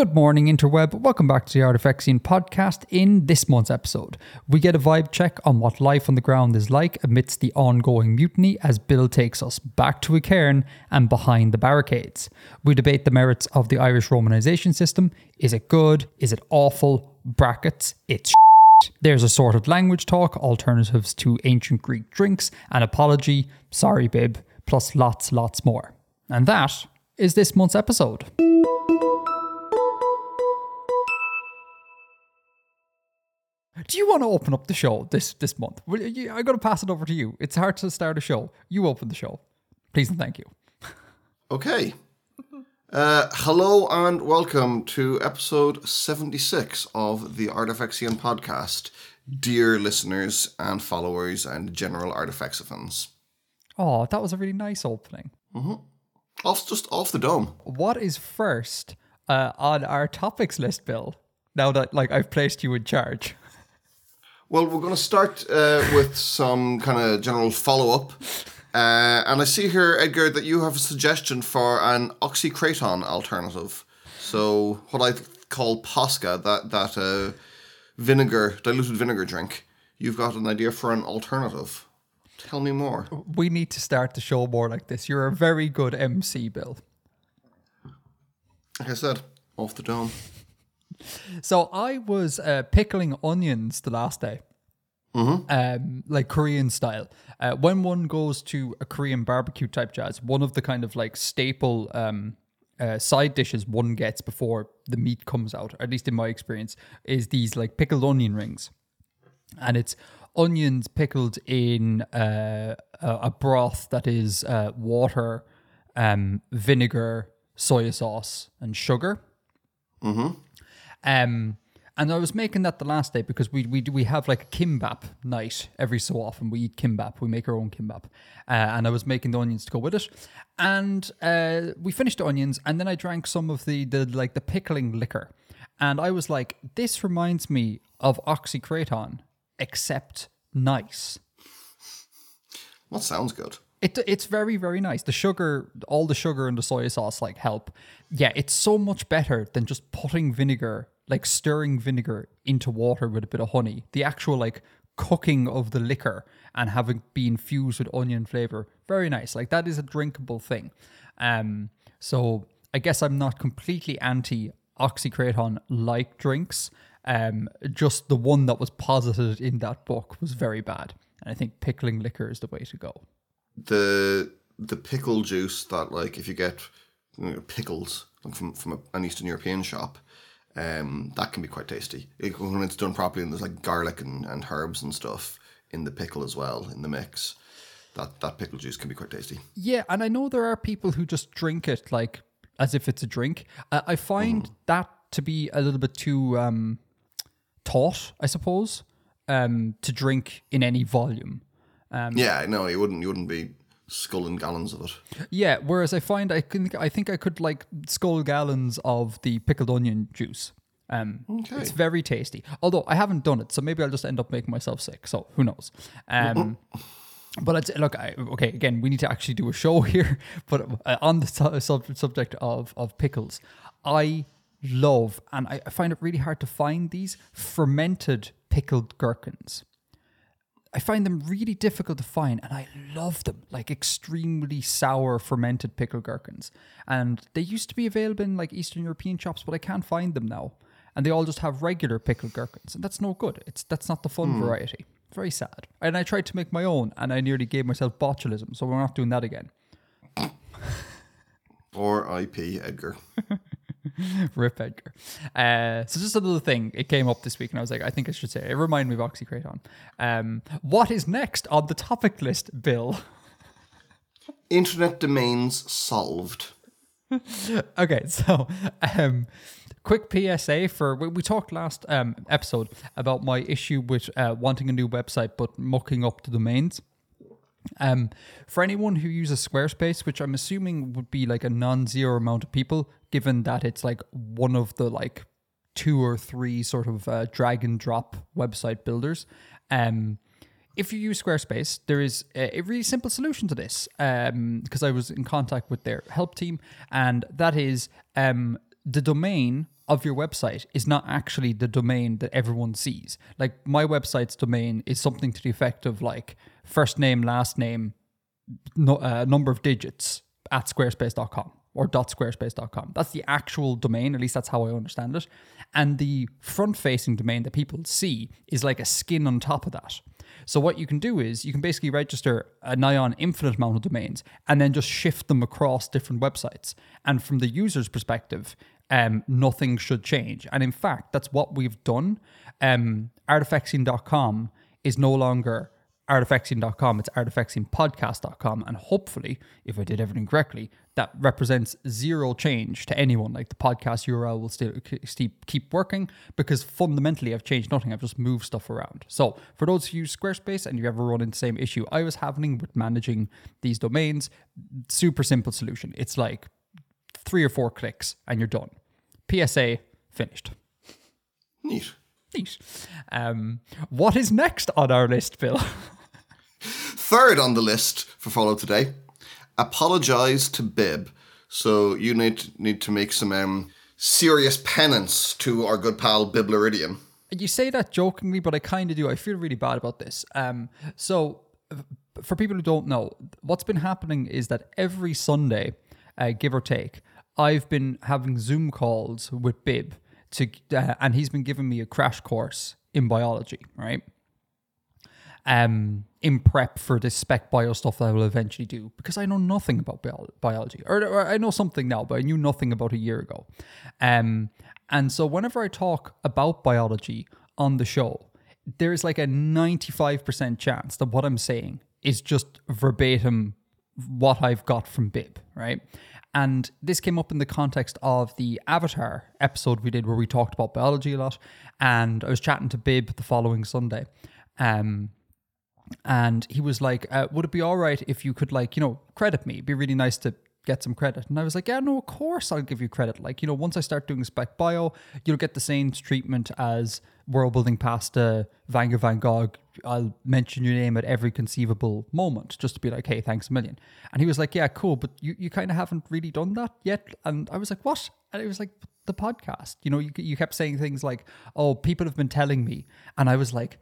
Good morning, interweb. Welcome back to the Artifexian podcast. In this month's episode, we get a vibe check on what life on the ground is like amidst the ongoing mutiny as Bill takes us back to a cairn and behind the barricades. We debate the merits of the Irish romanization system. Is it good? Is it awful? Brackets, it's there's a sort of language talk, alternatives to ancient Greek drinks, an apology, sorry bib, plus lots, lots more. And that is this month's episode. Do you want to open up the show this this month? Will you, I'm going to pass it over to you. It's hard to start a show. You open the show, please and thank you. Okay. Uh, hello and welcome to episode 76 of the Artifexian podcast, dear listeners and followers and general Artifexians. Oh, that was a really nice opening. Off, just off the dome. What is first uh, on our topics list, Bill? Now that like I've placed you in charge. Well, we're going to start uh, with some kind of general follow up. Uh, and I see here, Edgar, that you have a suggestion for an Oxykraton alternative. So, what I call Posca, that, that uh, vinegar, diluted vinegar drink, you've got an idea for an alternative. Tell me more. We need to start the show more like this. You're a very good MC, Bill. Like I said, off the dome. So I was uh, pickling onions the last day, um, like Korean style. Uh, when one goes to a Korean barbecue type jazz, one of the kind of like staple um, uh, side dishes one gets before the meat comes out, at least in my experience, is these like pickled onion rings, and it's onions pickled in uh, a, a broth that is uh, water, um, vinegar, soy sauce, and sugar. Um, and I was making that the last day because we we we have like a kimbap night every so often. We eat kimbap. We make our own kimbap, uh, and I was making the onions to go with it. And uh, we finished the onions, and then I drank some of the the like the pickling liquor, and I was like, this reminds me of Oxykraton, except nice. That sounds good. It it's very very nice. The sugar, all the sugar and the soy sauce like help. Yeah, it's so much better than just putting vinegar, like stirring vinegar into water with a bit of honey. The actual like cooking of the liquor and having been fused with onion flavor, very nice. Like that is a drinkable thing. Um, so I guess I'm not completely anti Oxykraton like drinks. Um, just the one that was posited in that book was very bad, and I think pickling liquor is the way to go. The the pickle juice that, like, if you get you know, pickles from, from an Eastern European shop, um, that can be quite tasty. It, when it's done properly and there's like garlic and, and herbs and stuff in the pickle as well, in the mix, that, that pickle juice can be quite tasty. Yeah, and I know there are people who just drink it like as if it's a drink. I, I find that to be a little bit too um, taught, I suppose, um, to drink in any volume. Um, yeah, no, you wouldn't you wouldn't be sculling gallons of it. Yeah, whereas I find I think I think I could like skull gallons of the pickled onion juice. Um, It's very tasty. Although I haven't done it, so maybe I'll just end up making myself sick. So who knows? Um, but let's look, I, okay, again, we need to actually do a show here. But uh, on the su- sub- subject of of pickles, I love and I I find it really hard to find these fermented pickled gherkins. I find them really difficult to find, and I love them. Like extremely sour fermented pickled gherkins, and they used to be available in like Eastern European shops, but I can't find them now. And they all just have regular pickled gherkins, and that's no good. It's that's not the fun hmm. variety. Very sad. And I tried to make my own, and I nearly gave myself botulism, so we're not doing that again. Or IP Edgar. Rip Edgar. Uh, so just another thing, it came up this week, and I was like, I think I should say it. It reminded me of Oxykraton. Um, what is next on the topic list, Bill? Internet domains solved. okay, so um, quick PSA for we, we talked last um, episode about my issue with uh, wanting a new website but mucking up the domains. Um, for anyone who uses Squarespace, which I'm assuming would be like a non-zero amount of people, given that it's like one of the like two or three sort of uh, drag and drop website builders. Um, if you use Squarespace, there is a, really simple solution to this. Because I was in contact with their help team, and that is um, the domain of your website is not actually the domain that everyone sees. Like my website's domain is something to the effect of like first name, last name, no, uh, number of digits at squarespace.com or .squarespace.com. That's the actual domain, at least that's how I understand it. And the front-facing domain that people see is like a skin on top of that. So what you can do is you can basically register a nigh on infinite amount of domains and then just shift them across different websites. And from the user's perspective, um, nothing should change. And in fact, that's what we've done. Um, artifexian.com is no longer artifexian.com, it's artifexianpodcast.com. And hopefully, if I did everything correctly, that represents zero change to anyone. Like the podcast URL will still keep working because fundamentally I've changed nothing. I've just moved stuff around. So for those who use Squarespace and you ever run into the same issue I was having with managing these domains, super simple solution. It's like three or four clicks and you're done. PSA finished. Neat. Neat. Um, what is next on our list, Bill? Third on the list for follow today, apologize to Bib. So you need need to make some um, serious penance to our good pal Biblaridion. You say that jokingly, but I kind of do. I feel really bad about this. Um, so for people who don't know, what's been happening is that every Sunday, uh, give or take, I've been having Zoom calls with Bib to, uh, and he's been giving me a crash course in biology, right? Um, in prep for this spec bio stuff that I will eventually do because I know nothing about bio- biology, or, or, I know something now, but I knew nothing about a year ago. Um, and so whenever I talk about biology on the show, there is like a ninety-five percent chance that what I'm saying is just verbatim what I've got from Bib, right? And this came up in the context of the Avatar episode we did where we talked about biology a lot. And I was chatting to Bib the following Sunday. Um, and he was like, uh, Would it be all right if you could, like, you know, credit me? It'd be really nice to get some credit. And I was like, yeah, no, of course I'll give you credit. Like, you know, once I start doing spec bio, you'll get the same treatment as world building pasta, Vanga Van Gogh. I'll mention your name at every conceivable moment just to be like, hey, thanks a million. And he was like, yeah, cool, but you, you kind of haven't really done that yet. And I was like, what? And it was like, the podcast. You know, you, you kept saying things like, oh, people have been telling me. And I was like,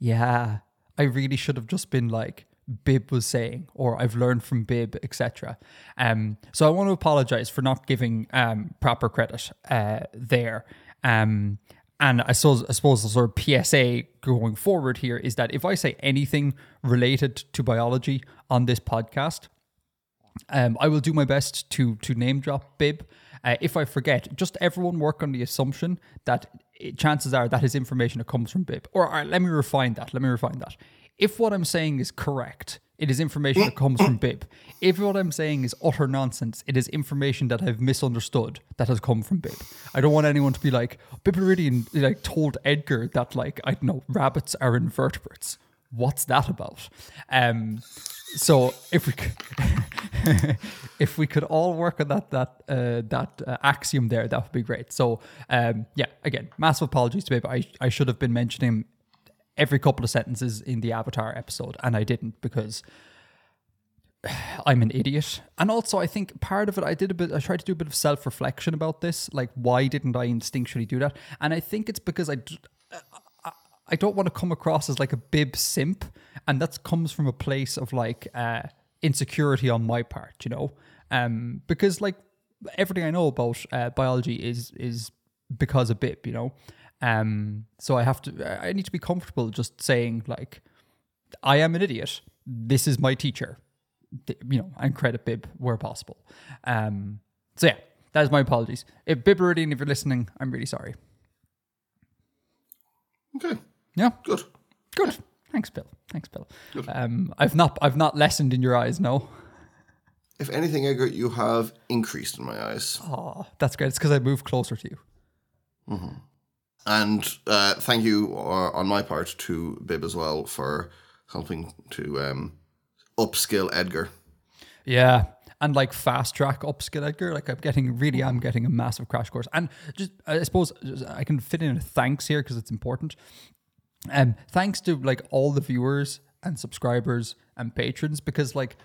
yeah, I really should have just been like, Bib was saying, or I've learned from Bib, etc. Um, so I want to apologize for not giving um, proper credit uh, there. Um, and I suppose, I suppose the sort of PSA going forward here is that if I say anything related to biology on this podcast, um, I will do my best to to name drop Bib. Uh, if I forget, just everyone work on the assumption that it, chances are that his information comes from Bib. Or, or let me refine that. Let me refine that if what I'm saying is correct, it is information that comes from Bib. If what I'm saying is utter nonsense, it is information that I've misunderstood that has come from Bib. I don't want anyone to be like, Biblaridion like told Edgar that like I don't know rabbits are invertebrates. What's that about? Um, so if we could, if we could all work on that that uh, that uh, axiom there, that would be great. So um, yeah, again, massive apologies to Bib. I I should have been mentioning every couple of sentences in the Avatar episode, and I didn't because I'm an idiot. And also, I think part of it, I did a bit, I tried to do a bit of self reflection about this. Like, why didn't I instinctually do that? And I think it's because I, I, don't want to come across as like a bib simp. And that comes from a place of like uh, insecurity on my part, you know? Um, because like everything I know about uh, biology is, is because of bib, you know? Um, so I have to, I need to be comfortable just saying like, I am an idiot. This is my teacher, you know, and credit Bib where possible. Um, so yeah, that is my apologies. If Bib if you're listening, I'm really sorry. Okay. Yeah. Good. Good. Yeah. Thanks, Bill. Thanks, Bill. Good. Um, I've not, I've not lessened in your eyes, no. If anything, Edgar, you have increased in my eyes. Oh, that's great. It's because I moved closer to you. Mm-hmm. And uh, thank you uh, on my part to Bib as well for helping to um, upskill Edgar. Yeah, and like fast track upskill Edgar. Like I'm getting really, I'm getting a massive crash course. And just I suppose I can fit in a thanks here because it's important. Um, thanks to like all the viewers and subscribers and patrons because like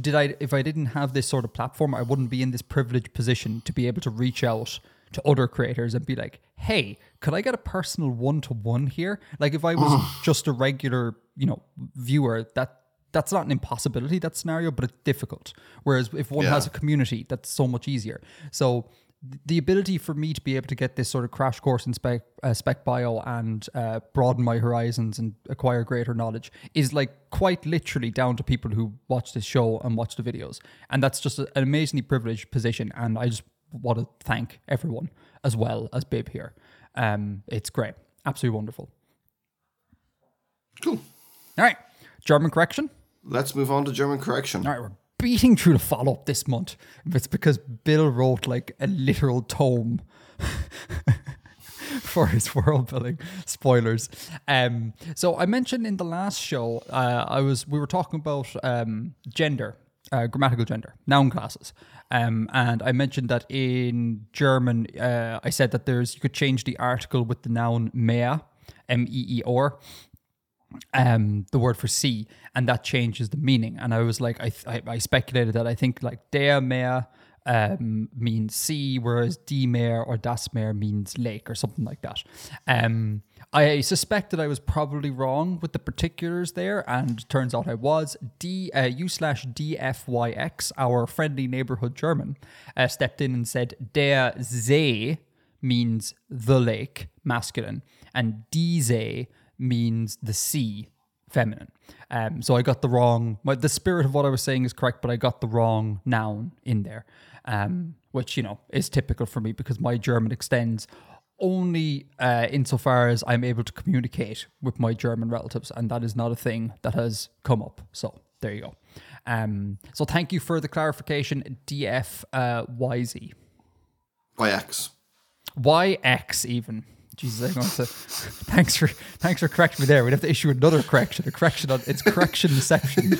did I if I didn't have this sort of platform, I wouldn't be in this privileged position to be able to reach out to other creators and be like, "Hey, could I get a personal one to one here?" Like if I was just a regular, you know, viewer, that that's not an impossibility that scenario, but it's difficult. Whereas if one Yeah. has a community, that's so much easier. So the ability for me to be able to get this sort of crash course in spec uh, spec bio and uh, broaden my horizons and acquire greater knowledge is like quite literally down to people who watch this show and watch the videos, and that's just an amazingly privileged position. And I just want to thank everyone as well as Bib here. Um, it's great, absolutely wonderful. Cool. All right, German correction. Let's move on to German correction. All right, we're beating through the follow up this month. It's because Bill wrote like a literal tome for his world building. Spoilers. Um, so I mentioned in the last show, uh, I was we were talking about um, gender, uh, grammatical gender, noun classes. Um, and I mentioned that in German, uh, I said that there's you could change the article with the noun Meer, M E E R, um the word for sea, and that changes the meaning. And i was like i i, I speculated that i think like dea meer um means sea whereas die meer or das meer means lake or something like that. Um i suspect that i was probably wrong with the particulars there and turns out i was. D uh, u slash dfyx our friendly neighborhood german uh, stepped in and said der see means the lake masculine and die means the sea feminine. Um, so I got the wrong. My, the spirit of what I was saying is correct, but I got the wrong noun in there, um, which you know is typical for me because my German extends only uh, insofar as I'm able to communicate with my German relatives, and that is not a thing that has come up. So there you go. Um, so thank you for the clarification, DF uh, YZ. By X. YX even. Jesus, I'm to. thanks for thanks for correcting me there. We'd have to issue another correction. A correction on it's correction section.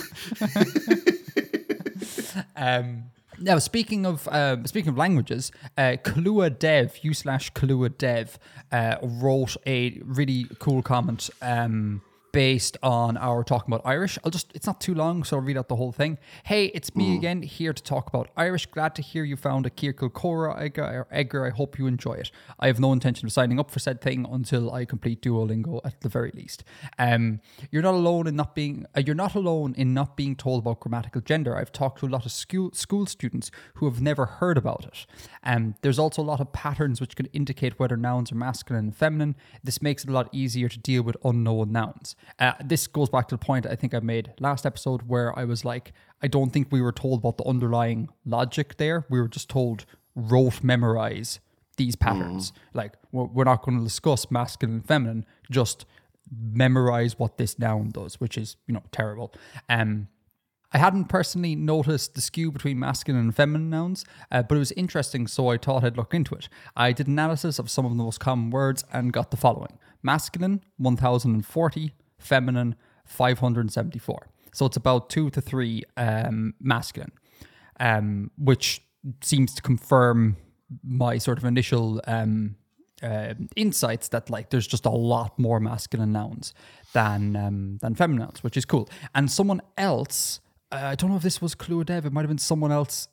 um. Now, speaking of um, speaking of languages, uh, Kalua Dev, u slash Kalua Dev, uh, wrote a really cool comment um, based on our talking about Irish. I'll just, it's not too long, so I'll read out the whole thing. Hey, it's me again, here to talk about Irish. Glad to hear you found a ciorcal comhrá Edgar, Edgar. I hope you enjoy it. I have no intention of signing up for said thing until I complete Duolingo at the very least. Um, you're not alone in not being, uh, you're not alone in not being told about grammatical gender. I've talked to a lot of school school students who have never heard about it. Um, there's also a lot of patterns which can indicate whether nouns are masculine and feminine. This makes it a lot easier to deal with unknown nouns. Uh, this goes back to the point I think I made last episode where I was like, I don't think we were told about the underlying logic there. We were just told rote memorize these patterns. Like we're, we're not going to discuss masculine and feminine. Just memorize what this noun does, which is you know terrible. Um, I hadn't personally noticed the skew between masculine and feminine nouns, uh, but it was interesting, so I thought I'd look into it. I did analysis of some of the most common words and got the following: masculine 1040, feminine 574. So it's about two to three um, masculine, um, which seems to confirm my sort of initial um, uh, insights that like there's just a lot more masculine nouns than um, than feminine nouns, which is cool. And someone else, uh, I don't know if this was Clue Dev, it might have been someone else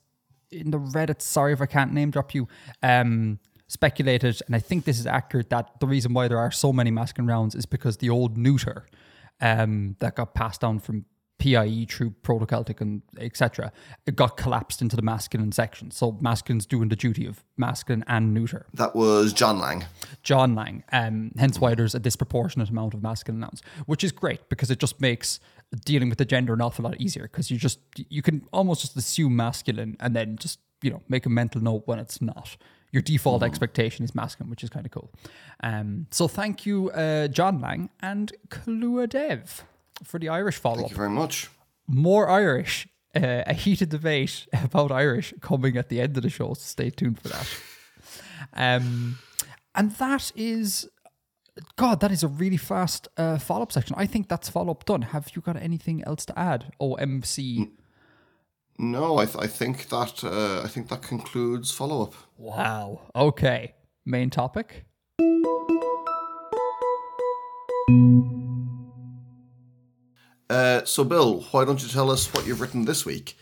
in the Reddit. Sorry if I can't name drop you. Um, speculated, and I think this is accurate, that the reason why there are so many masculine nouns is because the old neuter um, that got passed down from PIE through Proto-Celtic and etc. It got collapsed into the masculine section. So masculine's doing the duty of masculine and neuter. That was John Lang. John Lang. Um, hence why there's a disproportionate amount of masculine nouns, which is great because it just makes dealing with the gender an awful lot easier because you just you can almost just assume masculine and then just you know make a mental note when it's not. Your default expectation is masculine, which is kind of cool. Um, so thank you, uh, John Lang and Kalua Dev for the Irish follow Thank up you very much. more Irish, uh, a heated debate about Irish coming at the end of the show. So stay tuned for that. Um, and that is, God, that is a really fast uh, follow up section. I think that's follow up done. Have you got anything else to add? OMC. No, I, th- I think that uh, I think that concludes follow up. Wow. Okay. Main topic. Uh, so, Bill, why don't you tell us what you've written this week?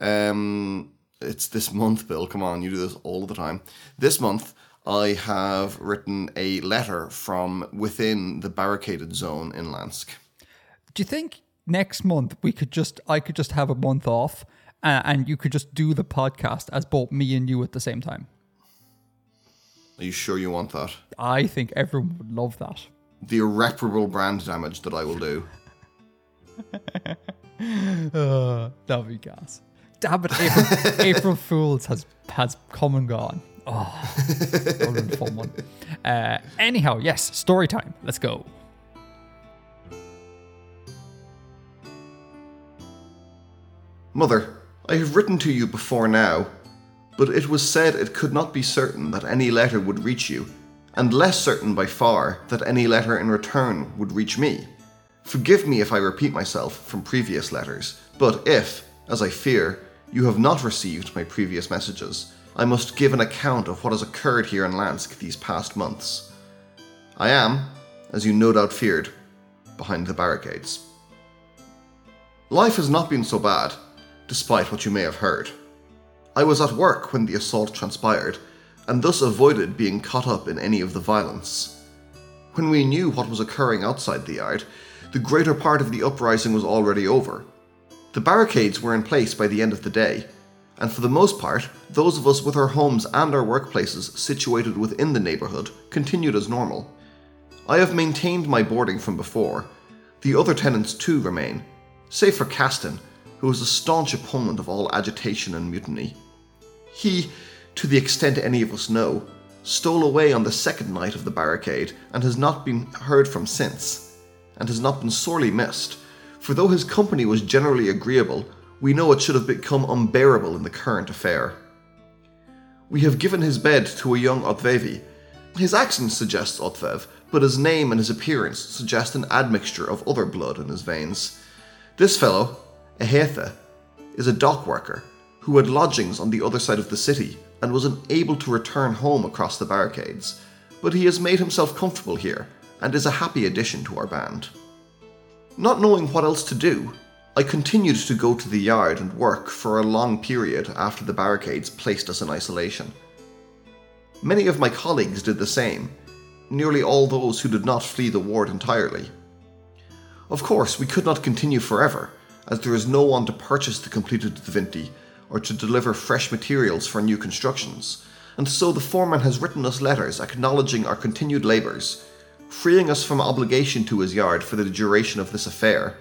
Um, it's this month, Bill. Come on, you do this all the time. This month, I have written a letter from within the barricaded zone in Lansk. Do you think next month we could just, I could just have a month off uh, and you could just do the podcast as both me and you at the same time? Are you sure you want that? I think everyone would love that. The irreparable brand damage that I will do. uh, that would be gas. Damn it, April, April Fools has has come and gone. Oh, that would a fun one. Uh, anyhow, yes, story time. Let's go. Mother, I have written to you before now, but it was said it could not be certain that any letter would reach you, and less certain by far that any letter in return would reach me. Forgive me if I repeat myself from previous letters, but if, as I fear, you have not received my previous messages, I must give an account of what has occurred here in Lansk these past months. I am, as you no doubt feared, behind the barricades. Life has not been so bad, despite what you may have heard. I was at work when the assault transpired, and thus avoided being caught up in any of the violence. When we knew what was occurring outside the yard, the greater part of the uprising was already over. The barricades were in place by the end of the day, and for the most part, those of us with our homes and our workplaces situated within the neighbourhood continued as normal. I have maintained my boarding from before. The other tenants too remain, save for Caston, who is a staunch opponent of all agitation and mutiny. He, to the extent any of us know, stole away on the second night of the barricade and has not been heard from since, and has not been sorely missed, for though his company was generally agreeable, we know it should have become unbearable in the current affair. We have given his bed to a young Otvevi. His accent suggests Otvev, but his name and his appearance suggest an admixture of other blood in his veins. This fellow, Ehetha, is a dock worker who had lodgings on the other side of the city and was unable to return home across the barricades, but he has made himself comfortable here and is a happy addition to our band. Not knowing what else to do, I continued to go to the yard and work for a long period after the barricades placed us in isolation. Many of my colleagues did the same, nearly all those who did not flee the ward entirely. Of course, we could not continue forever, as there is no one to purchase the completed Divinity or to deliver fresh materials for new constructions, and so the foreman has written us letters acknowledging our continued labours, freeing us from obligation to his yard for the duration of this affair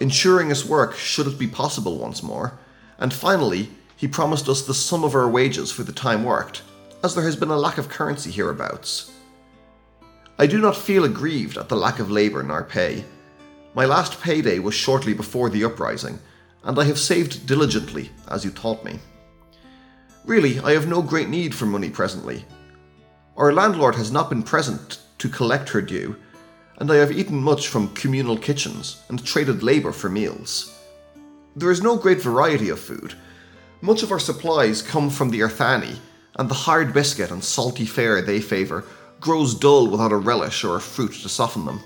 ensuring us work should it be possible once more, and finally, he promised us the sum of our wages for the time worked, as there has been a lack of currency hereabouts. I do not feel aggrieved at the lack of labour nor pay. My last payday was shortly before the uprising, and I have saved diligently, as you taught me. Really, I have no great need for money presently. Our landlord has not been present to collect her due, and I have eaten much from communal kitchens and traded labour for meals. There is no great variety of food. Much of our supplies come from the Earthani, and the hard biscuit and salty fare they favour grows dull without a relish or a fruit to soften them.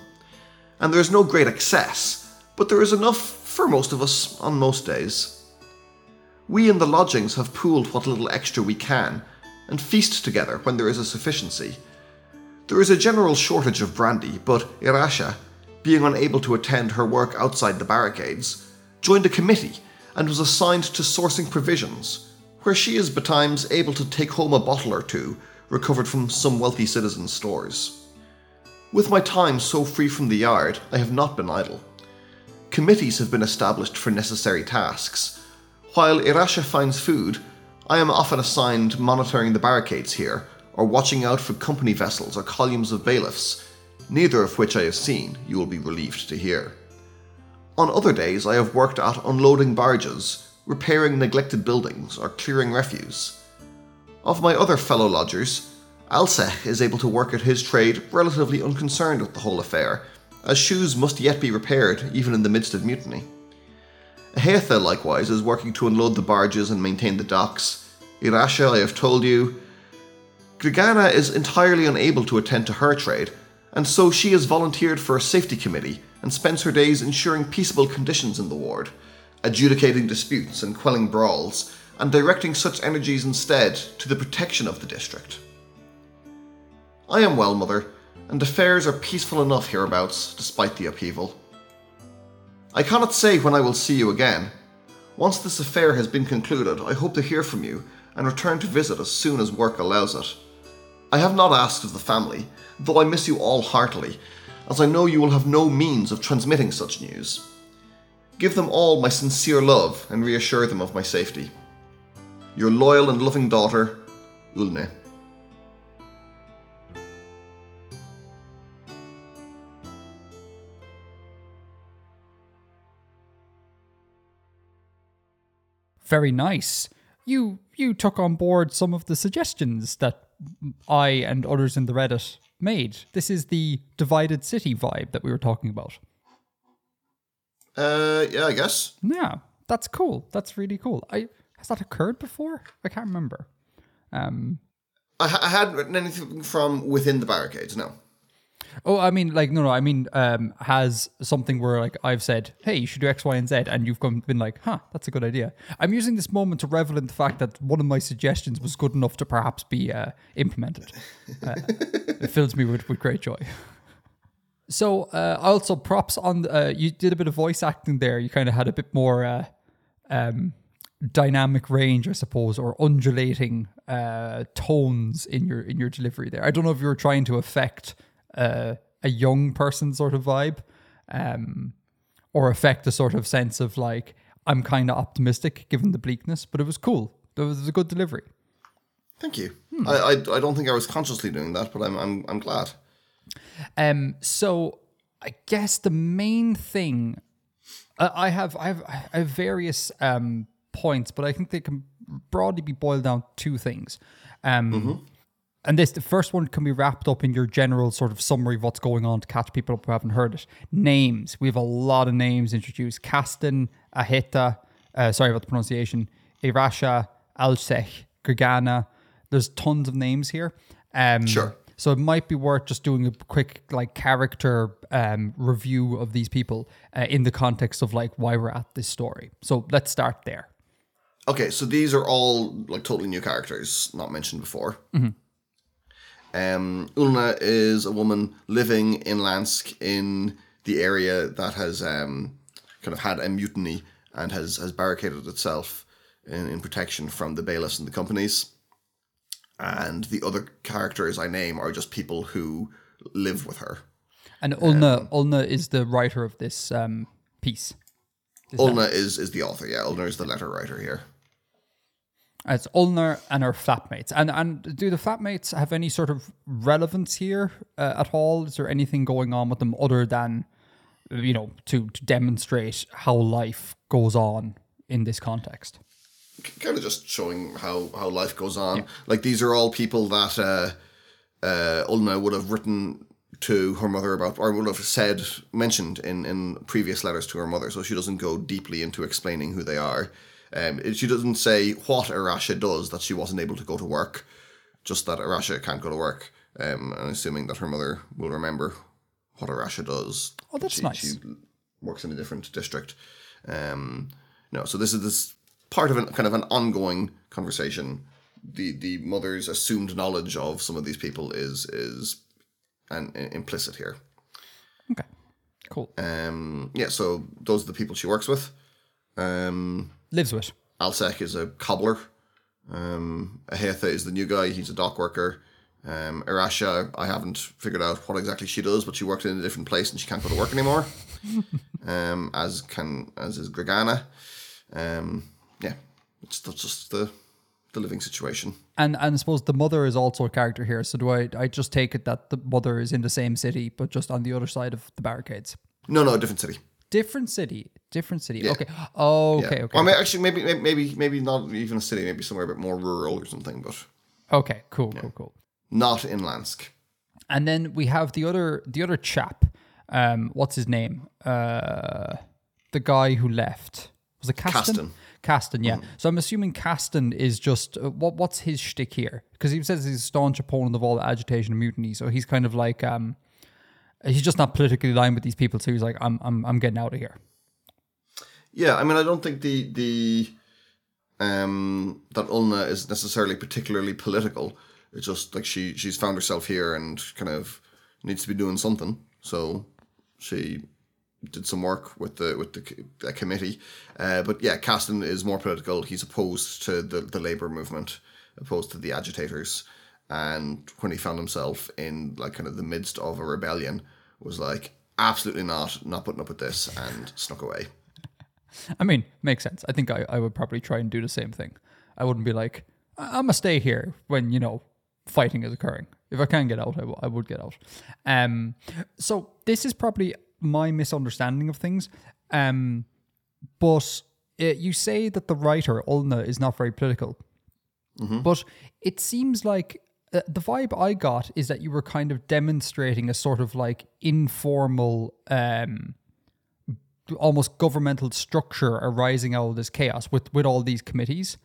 And there is no great excess, but there is enough for most of us on most days. We in the lodgings have pooled what little extra we can, and feast together when there is a sufficiency there is a general shortage of brandy, but Irasha, being unable to attend her work outside the barricades, joined a committee and was assigned to sourcing provisions, where she is betimes able to take home a bottle or two recovered from some wealthy citizens' stores. With my time so free from the yard, I have not been idle. Committees have been established for necessary tasks. While Irasha finds food, I am often assigned monitoring the barricades here or watching out for company vessels or columns of bailiffs, neither of which I have seen, you will be relieved to hear. On other days, I have worked at unloading barges, repairing neglected buildings, or clearing refuse. Of my other fellow lodgers, Alsech is able to work at his trade relatively unconcerned with the whole affair, as shoes must yet be repaired even in the midst of mutiny. Ahetha likewise is working to unload the barges and maintain the docks. Irasha, I have told you, Grigana is entirely unable to attend to her trade, and so she has volunteered for a safety committee and spends her days ensuring peaceable conditions in the ward, adjudicating disputes and quelling brawls, and directing such energies instead to the protection of the district. I am well, Mother, and affairs are peaceful enough hereabouts, despite the upheaval. I cannot say when I will see you again. Once this affair has been concluded, I hope to hear from you and return to visit as soon as work allows it. I have not asked of the family, though I miss you all heartily, as I know you will have no means of transmitting such news. Give them all my sincere love and reassure them of my safety. Your loyal and loving daughter, Ulne. Very nice. You you took on board some of the suggestions that I and others in the Reddit made. This is the divided city vibe that we were talking about. Uh, yeah, I guess. Yeah, that's cool. That's really cool. I has that occurred before? I can't remember. Um, I, I hadn't written anything from within the barricades. No. Oh, I mean, like, no, no. I mean, um, has something where like I've said, "Hey, you should do X, Y, and Z," and you've come, been like, "Huh, that's a good idea." I'm using this moment to revel in the fact that one of my suggestions was good enough to perhaps be uh, implemented. Uh, it fills me with, with great joy. So, uh, also props on. Uh, you did a bit of voice acting there. You kind of had a bit more uh, um, dynamic range, I suppose, or undulating uh, tones in your in your delivery there. I don't know if you were trying to affect uh, a young person sort of vibe, um, or affect a sort of sense of like I'm kind of optimistic given the bleakness, but it was cool. It was a good delivery. Thank you. I, I I don't think I was consciously doing that, but I'm I'm I'm glad. Um, so I guess the main thing uh, I have, I have, I have various um points, but I think they can broadly be boiled down to two things. Um, and this the first one can be wrapped up in your general sort of summary of what's going on to catch people up who haven't heard it. Names. We have a lot of names introduced. Kasten, Ahita, uh, sorry about the pronunciation, Irasha, Alsech, Gregana. There's tons of names here. Um, Sure. So it might be worth just doing a quick like character um, review of these people uh, in the context of like why we're at this story. So let's start there. Okay, so these are all like totally new characters, not mentioned before. Um, Ulna is a woman living in Lansk in the area that has um, kind of had a mutiny and has, has barricaded itself in, in protection from the bailiffs and the companies. And the other characters I name are just people who live with her. And Ulna Ulna is the writer of this um, piece. Ulna is, is the author, yeah. Ulna is the letter writer here. It's Ulnar and her flatmates. And and do the flatmates have any sort of relevance here uh, at all? Is there anything going on with them other than you know to to demonstrate how life goes on in this context? kind of just showing how how life goes on. Like these are all people that uh, uh, Ulna would have written to her mother about, or would have said mentioned in in previous letters to her mother. So she doesn't go deeply into explaining who they are. Um, she doesn't say what Arasha does that she wasn't able to go to work, just that Arasha can't go to work. Um, and assuming that her mother will remember what Arasha does. Oh, that's she, nice. She works in a different district. Um, no, so this is this part of an kind of an ongoing conversation. The the mother's assumed knowledge of some of these people is is an, implicit here. Okay, cool. Um, yeah, so those are the people she works with. Um, Lives with. Alsek is a cobbler. Um, Ahetha is the new guy. He's a dock worker. Um, Irasha, I haven't figured out what exactly she does, but she worked in a different place and she can't go to work anymore. um, as can as is Gregana. Um, yeah, it's that's just the the living situation. And and I suppose the mother is also a character here. So do I? I just take it that the mother is in the same city, but just on the other side of the barricades. No, no, a different city. Different city. Different city. Okay. Oh, Yeah. okay. Okay. Or may- actually, maybe maybe- maybe not even a city. Maybe somewhere a bit more rural or something, but Okay. Cool. Cool. Cool. not in Lansk. And then we have the other the other chap. Um, what's his name? Uh, the guy who left was it Caston? Caston. Yeah. So I'm assuming Caston is just uh, what what's his shtick here? Because he says he's a staunch opponent of all agitation and mutiny. So he's kind of like um, he's just not politically aligned with these people. So he's like, I'm I'm I'm getting out of here. Yeah, I mean, I don't think the the um that Ulna is necessarily particularly political. It's just like she she's found herself here and kind of needs to be doing something. So she did some work with the with the, the committee. Uh, but yeah, Caston is more political. He's opposed to the the labor movement, opposed to the agitators. And when he found himself in like kind of the midst of a rebellion, was like absolutely not, not putting up with this, and snuck away. I mean, makes sense. I think I, I would probably try and do the same thing. I wouldn't be like, I'm gonna stay here when you know fighting is occurring. If I can get out, I, w- I would get out. Um, so this is probably my misunderstanding of things. Um, but it, you say that the writer Ulna is not very political, but it seems like uh, the vibe I got is that you were kind of demonstrating a sort of like informal, um, almost governmental structure arising out of this chaos with with all these committees.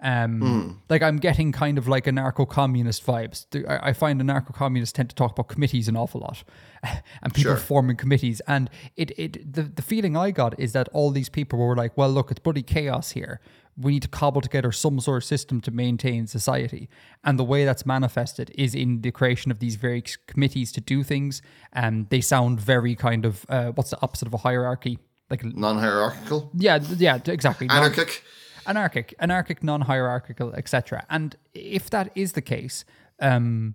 Um, Like I'm getting kind of like anarcho-communist vibes. I, I find anarcho-communists tend to talk about committees an awful lot, and people Sure. forming committees. And it it the, the feeling I got is that all these people were like, well, look, it's bloody chaos here. We need to cobble together some sort of system to maintain society. And the way that's manifested is in the creation of these various committees to do things. And they sound very kind of uh, what's the opposite of a hierarchy? Like Non-hierarchical, yeah, yeah, exactly. Non- anarchic. anarchic, non-hierarchical, etc. And if that is the case, um,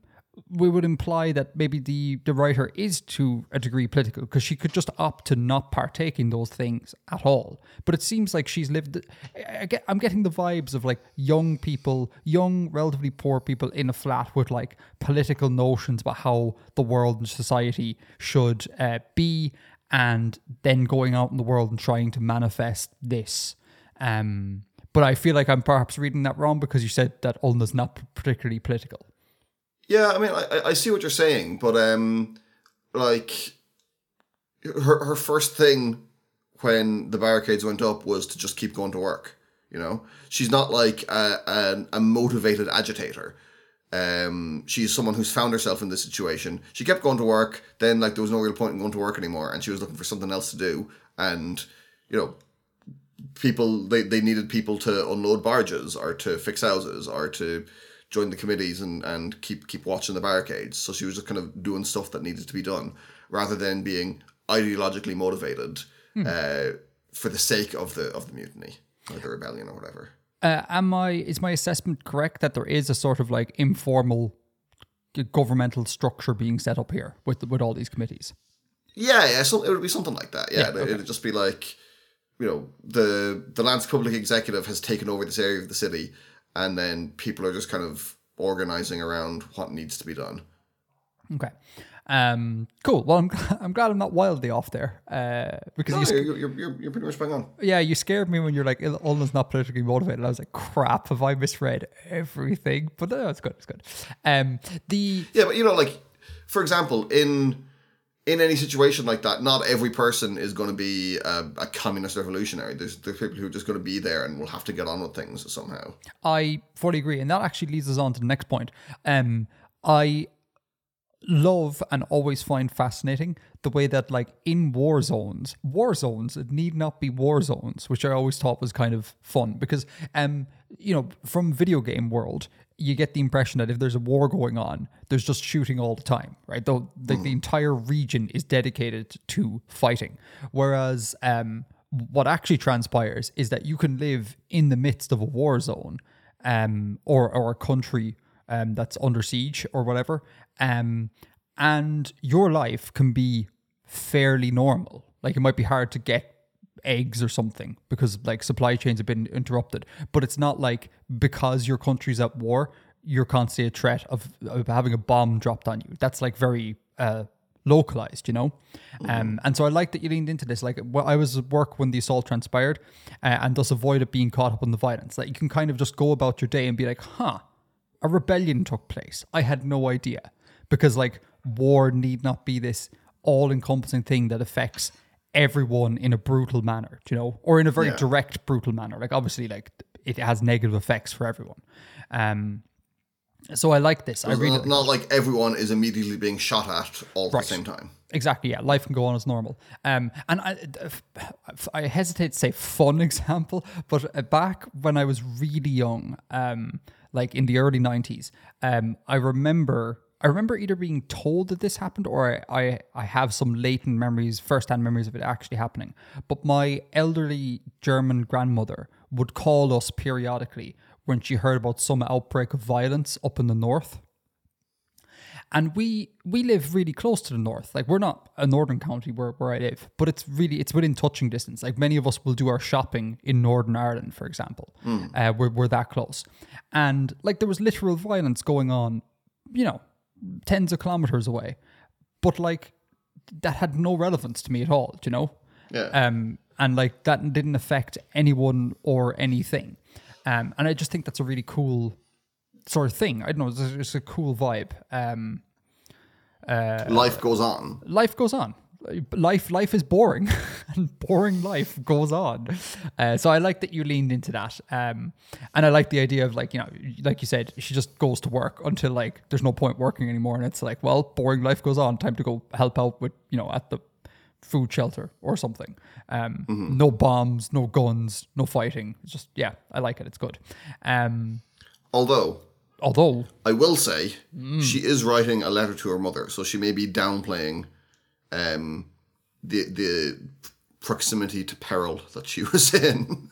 we would imply that maybe the the writer is to a degree political because she could just opt to not partake in those things at all. But it seems like she's lived. I get, I'm getting the vibes of like young people, young, relatively poor people in a flat with like political notions about how the world and society should uh, be, and then going out in the world and trying to manifest this. Um, but I feel like I'm perhaps reading that wrong because you said that Ulna's not particularly political. Yeah, I mean, I, I- see what you're saying, but um, like her her first thing when the barricades went up was to just keep going to work. You know, she's not like a a, a motivated agitator. Um, she's someone who's found herself in this situation. She kept going to work. Then, like, there was no real point in going to work anymore, and she was looking for something else to do. And you know, people they, they needed people to unload barges or to fix houses or to join the committees and, and keep keep watching the barricades. So she was just kind of doing stuff that needed to be done rather than being ideologically motivated uh, for the sake of the of the mutiny or the rebellion or whatever. Uh, am I? Is my assessment correct that there is a sort of like informal governmental structure being set up here with with all these committees? Yeah, yeah, so it would be something like that. Yeah, it it'd just be like, you know, the the Lansk Public Executive has taken over this area of the city, and then people are just kind of organizing around what needs to be done. Okay. Um, cool. Well, I'm I'm glad I'm not wildly off there. Uh, because No, you, sc- you're, you're, you're, you're pretty much bang on. yeah, you scared me when you're like Ulna's not politically motivated. I was like, crap, have I misread everything? But no, it's good. It's good. Um, the Yeah, but you know, like for example, in in any situation like that, not every person is going to be a, a communist revolutionary. There's there's people who are just going to be there and will have to get on with things somehow. I fully agree, and that actually leads us on to the next point. Um, I love and always find fascinating the way that, like, in war zones, war zones it need not be war zones, which I always thought was kind of fun because, um, you know, from video game world. You get the impression that if there's a war going on, there's just shooting all the time, right? Though the, the entire region is dedicated to fighting. Whereas um, what actually transpires is that you can live in the midst of a war zone um, or, or a country um, that's under siege or whatever, um, and your life can be fairly normal. Like it might be hard to get eggs or something because like supply chains have been interrupted, but it's not like because your country's at war, you're constantly a threat of, of having a bomb dropped on you. That's like very uh, localized, you know? Um, and so I like that you leaned into this. Like, well, I was at work when the assault transpired uh, and thus avoided being caught up in the violence. That you can kind of just go about your day and be like, huh, a rebellion took place. I had no idea. Because, like, war need not be this all encompassing thing that affects everyone in a brutal manner, you know, or in a very Yeah. direct, brutal manner. Like, obviously, like, it has negative effects for everyone. Um, So I like this. I really not, not like everyone is immediately being shot at all at the same time. Exactly. Yeah, life can go on as normal. Um, and I, I hesitate to say fun example, but uh, back when I was really young, um, like in the early '90s, um, I remember. I remember either being told that this happened or I, I, I have some latent memories, first-hand memories of it actually happening. But my elderly German grandmother would call us periodically when she heard about some outbreak of violence up in the north. And we we live really close to the north. Like we're not a northern county where, where I live, but it's really it's within touching distance. Like many of us will do our shopping in Northern Ireland, for example. Mm. Uh, we're, we're that close. And like there was literal violence going on, you know, tens of kilometers away. But like that had no relevance to me at all, you know? Yeah. Um and like that didn't affect anyone or anything. Um, and I just think that's a really cool sort of thing. I don't know, it's a, it's a cool vibe. Um, uh, life goes on. Life goes on. Life, life is boring, and boring life goes on. Uh, so I like that you leaned into that, um, and I like the idea of like you know, like you said, she just goes to work until like there's no point working anymore, and it's like, well, boring life goes on. Time to go help out with you know at the food shelter or something. Um, mm-hmm. No bombs, no guns, no fighting. It's just yeah, I like it. It's good. Um, although, although I will say mm. she is writing a letter to her mother, so she may be downplaying um, the the proximity to peril that she was in.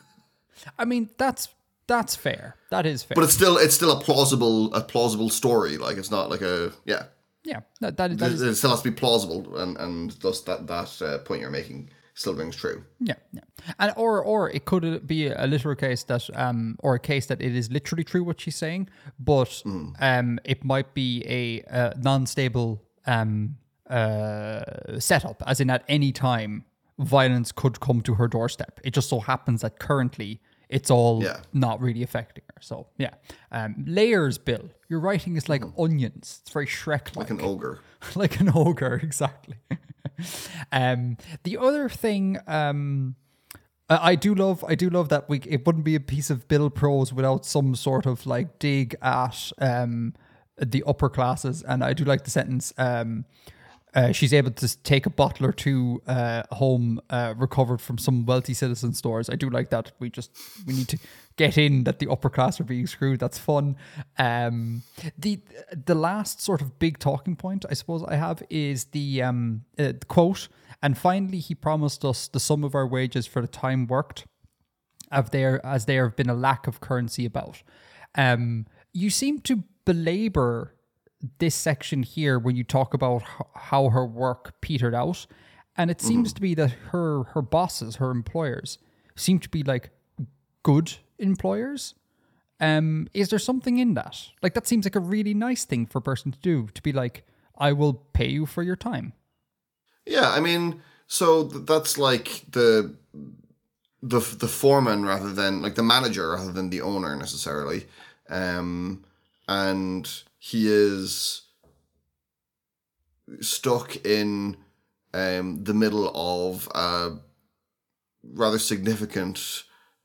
I mean, that's that's fair. That is fair. But it's still it's still a plausible a plausible story. Like it's not like a yeah yeah, that, that, that is, it still has to be plausible, and and thus that that uh, point you're making still rings true. Yeah, yeah, and or or it could be a literal case that um or a case that it is literally true what she's saying, but mm. um it might be a, a non-stable um uh setup, as in at any time violence could come to her doorstep. It just so happens that currently it's all yeah. not really affecting her. So yeah, um, layers, Bill. Your writing is like mm. onions. It's very Shrek like an ogre. like an ogre, exactly. um, the other thing. Um, I do love, I do love that we. It wouldn't be a piece of Bill prose without some sort of like dig at um, the upper classes, and I do like the sentence. Um, uh, she's able to take a bottle or two uh, home uh, recovered from some wealthy citizen stores. I do like that. We just we need to get in that the upper class are being screwed. That's fun. Um, the the last sort of big talking point I suppose I have is the um, uh, quote. And finally, he promised us the sum of our wages for the time worked, of there as there have been a lack of currency about. Um, you seem to belabor this section here when you talk about how her work petered out. And it seems mm-hmm. to be that her her bosses her employers seem to be like good employers. Um is there something in that? Like that seems like a really nice thing for a person to do to be like i will pay you for your time. Yeah i mean so that's like the the the foreman rather than like the manager rather than the owner necessarily. Um and he is stuck in um, the middle of a rather significant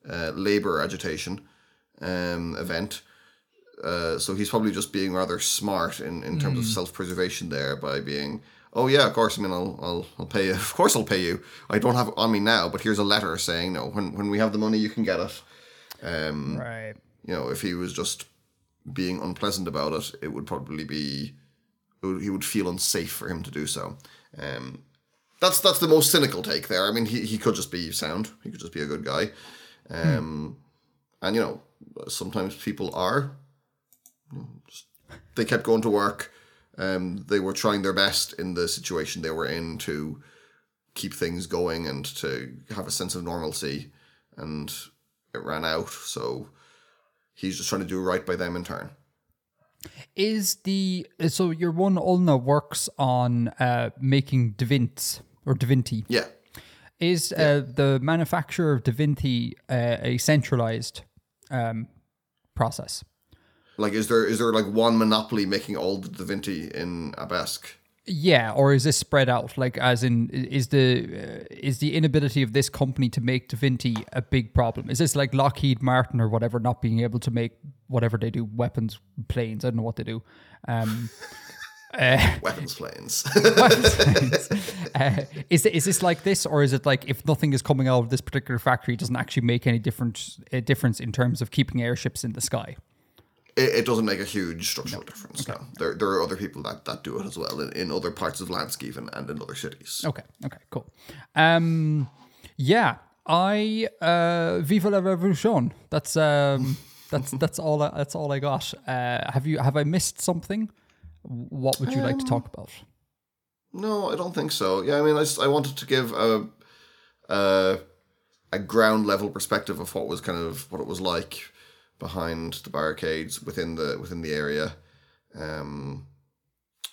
uh, labor agitation um, event. Uh, so he's probably just being rather smart in, in terms mm. of hmm. self preservation there by being, oh yeah, of course. I mean, I'll, I'll I'll pay you. Of course, I'll pay you. I don't have it on me now, but here's a letter saying, no, when when we have the money, you can get it. Um, right. You know, if he was just being unpleasant about it, it would probably be he would feel unsafe for him to do so. Um, that's that's the most cynical take there. I mean, he, he could just be sound. He could just be a good guy. Um, hmm. And you know, sometimes people are. Just, they kept going to work. Um, they were trying their best in the situation they were in to keep things going and to have a sense of normalcy, and it ran out. So he's just trying to do right by them in turn. Is the so your one Ulna works on uh, making Divints or Divinity? Yeah. Is yeah. Uh, the manufacture of Divinity uh, a centralized um, process? Like, is there is there like one monopoly making all the Divinity in Abesk? Yeah, or is this spread out? Like, as in, is the uh, is the inability of this company to make Divinity a big problem? Is this like Lockheed Martin or whatever not being able to make whatever they do, weapons, planes. I don't know what they do. Um, uh, Weapons planes. weapons, planes. Uh, is is this like this, or is it like if nothing is coming out of this particular factory, it doesn't actually make any different uh, difference in terms of keeping airships in the sky? It, it doesn't make a huge structural difference. No. There, there are other people that, that do it as well in, in other parts of Lansk and, and in other cities. Okay. Okay. Cool. Um, yeah. I uh, Viva la Revolution. That's um, that's that's all. I, that's all I got. Uh, have you have I missed something? What would you um, like to talk about? No, I don't think so. Yeah, I mean, I, just, I wanted to give a, a a ground level perspective of what was kind of what it was like behind the barricades within the within the area. Um,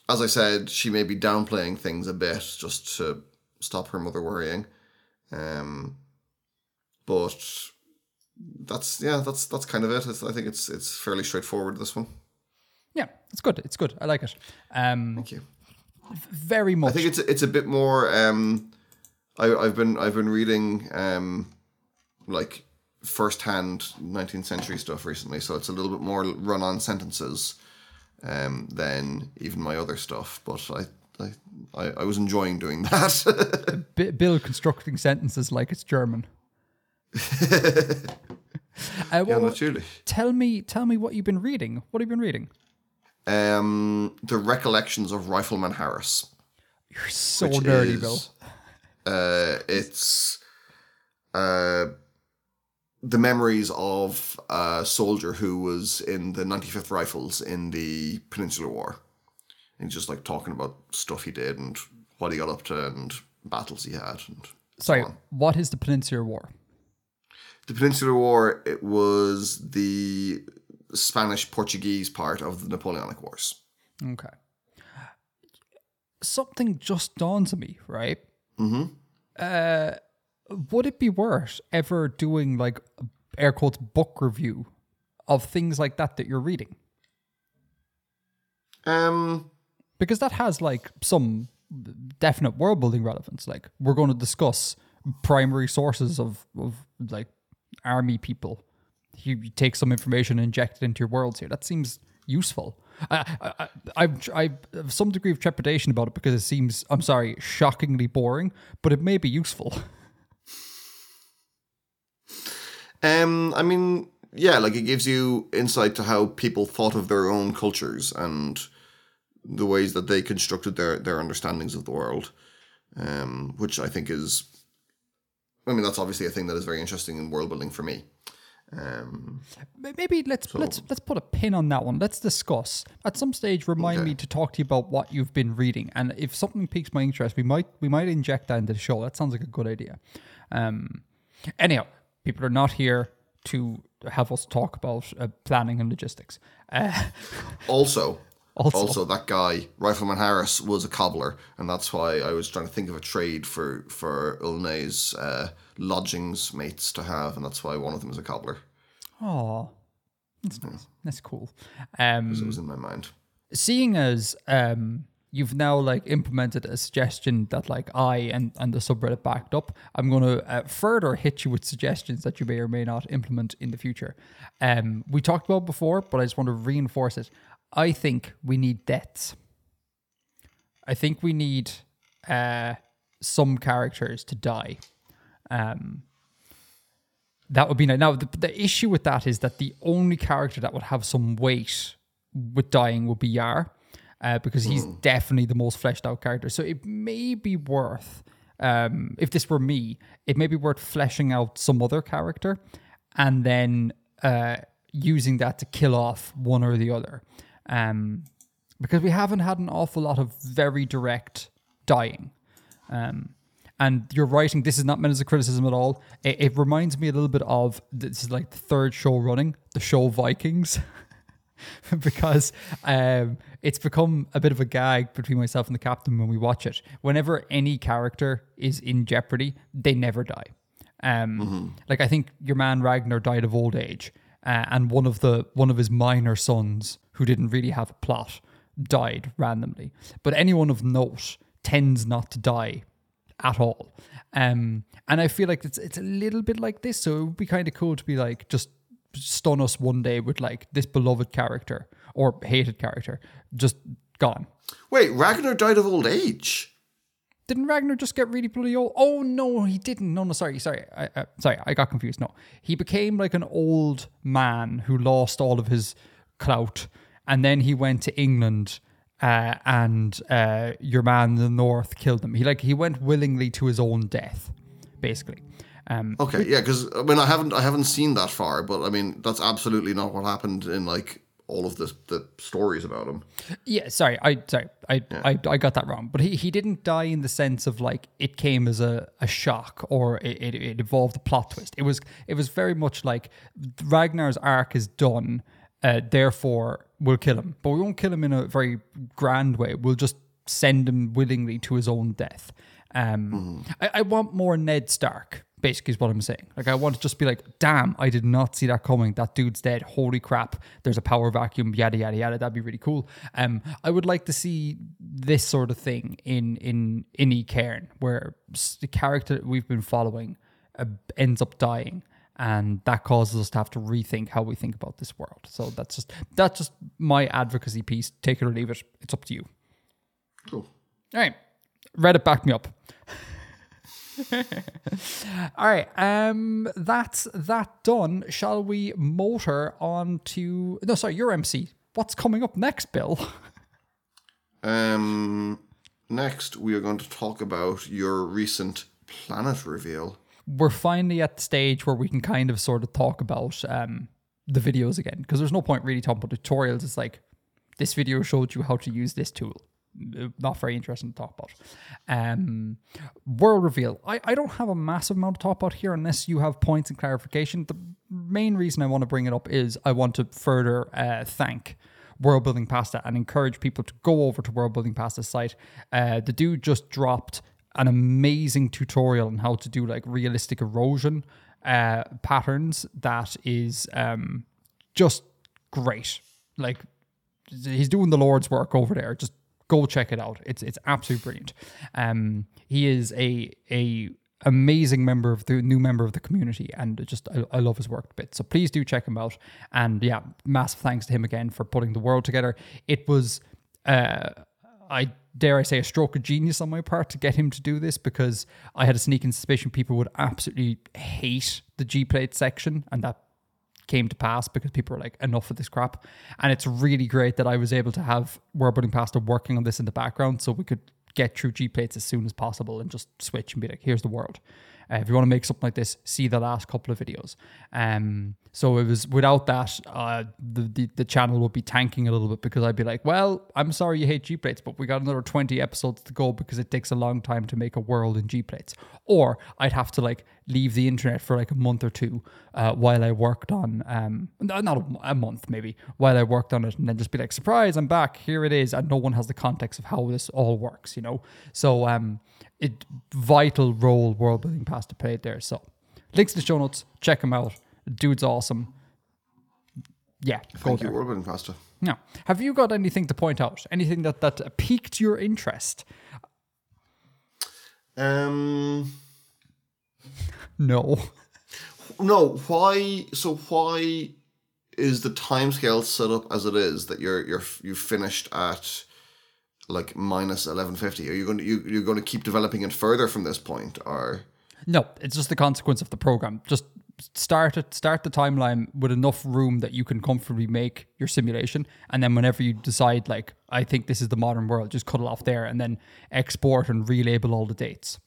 as I said, she may be downplaying things a bit just to stop her mother worrying. Um, but that's yeah, that's that's kind of it. It's, I think it's it's fairly straightforward. This one. Yeah, it's good. It's good. I like it. Um, Thank you. Very much. I think it's it's a bit more. Um, I, I've been I've been reading um, like first-hand 19th century stuff recently, so it's a little bit more run-on sentences um, than even my other stuff. But I, I, I was enjoying doing that. Bill constructing sentences like it's German. uh, well, yeah, naturally. Tell me, tell me what you've been reading. What have you been reading? Um, the Recollections of Rifleman Harris. You're so nerdy, is, Bill. Uh, it's uh the memories of a soldier who was in the 95th Rifles in the Peninsular War. And just like talking about stuff he did and what he got up to and battles he had. And Sorry, so what is the Peninsular War? The Peninsular War, it was the Spanish Portuguese part of the Napoleonic Wars. Okay. Something just dawns on me, right? Mm-hmm. Uh, would it be worth ever doing like air quotes book review of things like that that you're reading? Um, because that has like some definite world building relevance. Like we're going to discuss primary sources of of like army people. You, take some information and inject it into your worlds here. That seems useful. I, I, I, I, have some degree of trepidation about it because it seems, I'm sorry, shockingly boring, but it may be useful. Um, I mean, yeah, like it gives you insight to how people thought of their own cultures and the ways that they constructed their their understandings of the world, um, which I think is, I mean, that's obviously a thing that is very interesting in world building for me. Um, Maybe let's so, let's let's put a pin on that one. Let's discuss at some stage. Remind okay. me to talk to you about what you've been reading, and if something piques my interest, we might we might inject that into the show. That sounds like a good idea. Um, anyhow, People are not here to have us talk about uh, planning and logistics. Uh, also, also, also, that guy Rifleman Harris was a cobbler, and that's why I was trying to think of a trade for for Ulnay's uh, lodgings mates to have, and that's why one of them is a cobbler. Oh, that's nice. That's cool. Um, it was in my mind. Seeing as um, you've now like implemented a suggestion that like I and, and the subreddit backed up. I'm going to uh, further hit you with suggestions that you may or may not implement in the future. Um, we talked about before, but I just want to reinforce it. I think we need deaths. I think we need uh, some characters to die. Um, that would be nice. Now, the, the issue with that is that the only character that would have some weight with dying would be Yar uh, because he's mm. definitely the most fleshed out character. So it may be worth, um, if this were me, it may be worth fleshing out some other character and then uh, using that to kill off one or the other. Um, because we haven't had an awful lot of very direct dying. Um, and you're writing, this is not meant as a criticism at all. It, it reminds me a little bit of this is like the third show running, the show Vikings. because um, it's become a bit of a gag between myself and the captain when we watch it. Whenever any character is in jeopardy, they never die. Um, mm-hmm. Like I think your man Ragnar died of old age, uh, and one of the one of his minor sons who didn't really have a plot died randomly. But anyone of note tends not to die at all. Um, and I feel like it's it's a little bit like this. So it would be kind of cool to be like just stun us one day with like this beloved character or hated character just gone. Wait, Ragnar died of old age. Didn't Ragnar just get really bloody old? Oh no, he didn't. No, no, sorry, sorry, I, uh, sorry, I got confused. No, he became like an old man who lost all of his clout, and then he went to England, uh, and uh, your man in the north killed him. He like he went willingly to his own death, basically. Um, Okay, yeah, because I mean, I haven't, I haven't seen that far, but I mean, that's absolutely not what happened in like all of the the stories about him. Yeah, sorry, I sorry, I, I I got that wrong. But he, he didn't die in the sense of like it came as a, a shock or it, it, it involved a plot twist. It was it was very much like Ragnar's arc is done, uh, therefore we'll kill him, but we won't kill him in a very grand way. We'll just send him willingly to his own death. Um, I, I want more Ned Stark. Basically, is what I'm saying. Like, I want to just be like, damn, I did not see that coming. That dude's dead. Holy crap! There's a power vacuum. Yada yada yada. That'd be really cool. Um, I would like to see this sort of thing in in in E Cairn, where the character that we've been following uh, ends up dying, and that causes us to have to rethink how we think about this world. So that's just that's just my advocacy piece. Take it or leave it. It's up to you. Cool. All right. Reddit back me up. All right. Um that's that done. Shall we motor on to No, sorry, your MC. What's coming up next, Bill? Um, next we are going to talk about your recent planet reveal. We're finally at the stage where we can kind of sort of talk about um the videos again because there's no point really talking about tutorials. It's like this video showed you how to use this tool. Not very interesting to talk about. Um, world reveal. I, I don't have a massive amount to talk about here unless you have points and clarification. The main reason I want to bring it up is I want to further uh, thank Worldbuilding Pasta and encourage people to go over to Worldbuilding Pasta's site. Uh, the dude just dropped an amazing tutorial on how to do like realistic erosion uh, patterns that is um, just great. Like he's doing the Lord's work over there. Just go check it out. It's it's absolutely brilliant. Um, he is a a amazing member of the new member of the community, and just I, I love his work a bit. So please do check him out. And yeah, massive thanks to him again for putting the world together. It was. Uh, I dare I say a stroke of genius on my part to get him to do this because I had a sneaking suspicion people would absolutely hate the GPlates section, and that came to pass because people were like, enough of this crap. And it's really great that I was able to have Building Pasta working on this in the background so we could get through GPlates as soon as possible and just switch and be like, here's the world. Uh, if you want to make something like this, see the last couple of videos. Um, so it was without that, uh, the, the the channel would be tanking a little bit because I'd be like, well, I'm sorry you hate GPlates, but we got another 20 episodes to go because it takes a long time to make a world in GPlates. Or I'd have to like leave the internet for like a month or two uh, while I worked on, um, not a, a month maybe, while I worked on it and then just be like, surprise, I'm back, here it is. And no one has the context of how this all works, you know? So, um, it vital role Worldbuilding Pasta played there. So links in the show notes. Check him out. Dude's awesome. Yeah, go Thank you, there. Worldbuilding Pasta. Now, have you got anything to point out? Anything that that piqued your interest? Um, No. no, why? So why is the timescale set up as it is that you're you're you finished at like minus eleven fifty? Are you going to you you're going to keep developing it further from this point, or No, it's just the consequence of the program. Just start it, start the timeline with enough room that you can comfortably make your simulation, and then whenever you decide, like, I think this is the modern world, just cut it off there, and then export and relabel all the dates.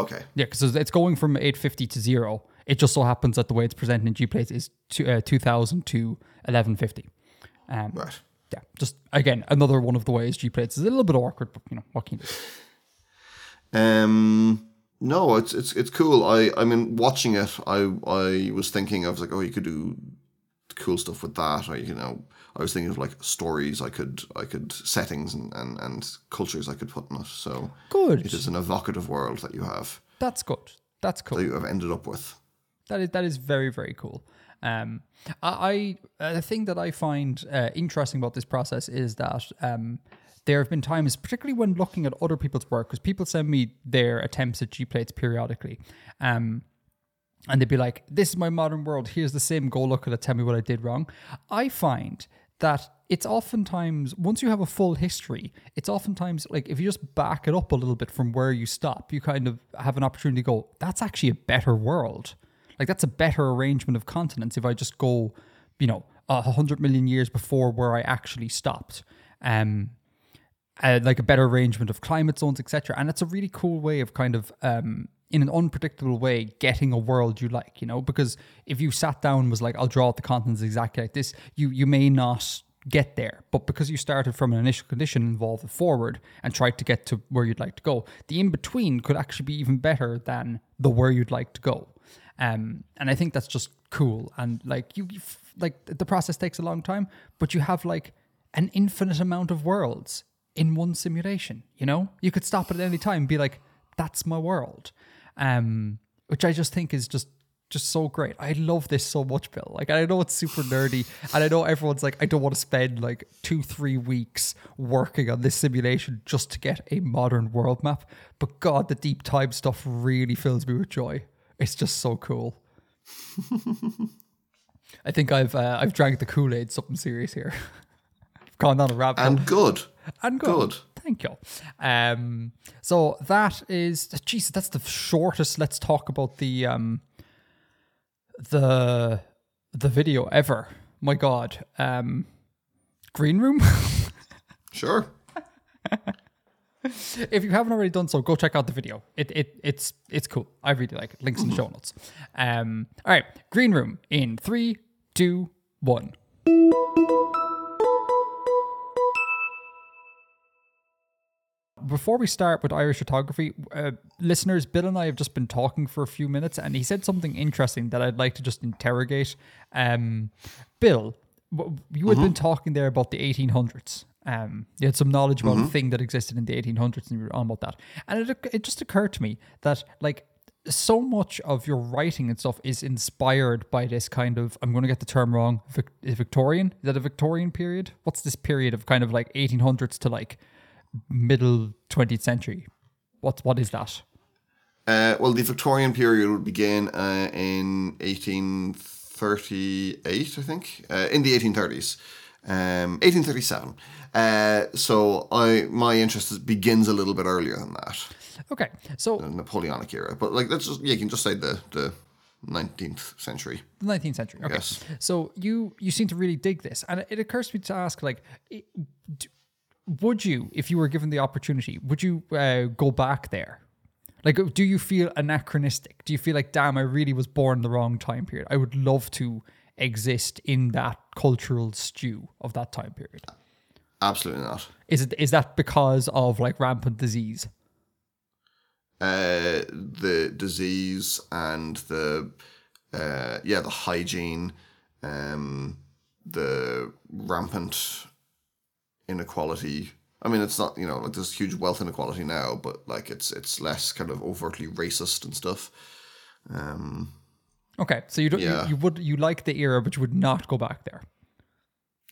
Okay? Yeah, because it's going from 850 to zero. It just so happens that the way it's presented in GPlates is two, uh, 2000 to 1150. Um, Right. Yeah, just again another one of the ways GPlates is a little bit awkward, but you know what can you do? Um, no, it's it's it's cool. I I mean, watching it, I I was thinking I was like, oh, you could do cool stuff with that, or you know, I was thinking of like stories I could I could settings and and, and cultures I could put in it. So Good. it is an evocative world that you have That's good. That's cool. that you have ended up with. That is that is very very cool. Um, I, I the thing that I find uh, interesting about this process is that um, there have been times, particularly when looking at other people's work, because people send me their attempts at GPlates periodically. Um, and they'd be like, "This is my modern world. Here's the same Go look at it. Tell me what I did wrong." I find that it's oftentimes once you have a full history, it's oftentimes like if you just back it up a little bit from where you stop, you kind of have an opportunity to go. That's actually a better world. Like that's a better arrangement of continents. If I just go, you know, a hundred million years before where I actually stopped. Um, uh, like a better arrangement of climate zones, etc. And it's a really cool way of kind of, um, in an unpredictable way, getting a world you like. You know, because if you sat down was like, "I'll draw out the continents exactly like this," you you may not get there. But because you started from an initial condition and evolved forward and tried to get to where you'd like to go, the in between could actually be even better than the where you'd like to go. Um, and I think that's just cool. And like you, you like the process takes a long time, but you have like an infinite amount of worlds in one simulation. You know, you could stop at any time and be like, "That's my world," um, which I just think is just just so great. I love this so much, Bill. Like I know it's super nerdy, and I know everyone's like, I don't want to spend like two, three weeks working on this simulation just to get a modern world map. But God, the deep time stuff really fills me with joy. It's just so cool. I think I've uh, I've drank the Kool Aid something serious here. I've gone down a rabbit. And good. And good. Good. Thank you. Um, so that is Jesus. That's the shortest. Let's talk about the um, the the video ever. My God. Um, green room. Sure. if you haven't already done so, go check out the video. It it it's it's cool. I really like it. Links in the show notes. Um, all right, green room in three, two, one. Before we start with Irish orthography, uh, listeners, Bill and I have just been talking for a few minutes, and he said something interesting that I'd like to just interrogate. Um, Bill, you had been talking there about the 1800s. Um, you had some knowledge about a thing that existed in the 1800s, and you were on about that. And it, it just occurred to me that, like, so much of your writing and stuff is inspired by this kind of I'm going to get the term wrong Vic, Victorian is that a Victorian period what's this period of kind of like 1800s to like middle 20th century what's what is that Uh, well, the Victorian period would begin uh, in 1838, I think, uh, in the 1830s, um, 1837. Uh, so I my interest is, begins a little bit earlier than that, okay so the Napoleonic era. But like, let's just yeah, you can just say the the 19th century. the 19th century okay Yes. so you you seem to really dig this and it occurs to me to ask like it- d- would you if you were given the opportunity would you uh, go back there? Like do you feel anachronistic? Do you feel like damn i really was born the wrong time period? I would love to exist in that cultural stew of that time period. Absolutely not. is it is that because of like rampant disease? Uh, the disease and the uh, yeah the hygiene, um, the rampant inequality. I mean, it's not you know like there's huge wealth inequality now, but like it's it's less kind of overtly racist and stuff. Um, okay so you don't Yeah. you, you would you like the era but you would not go back there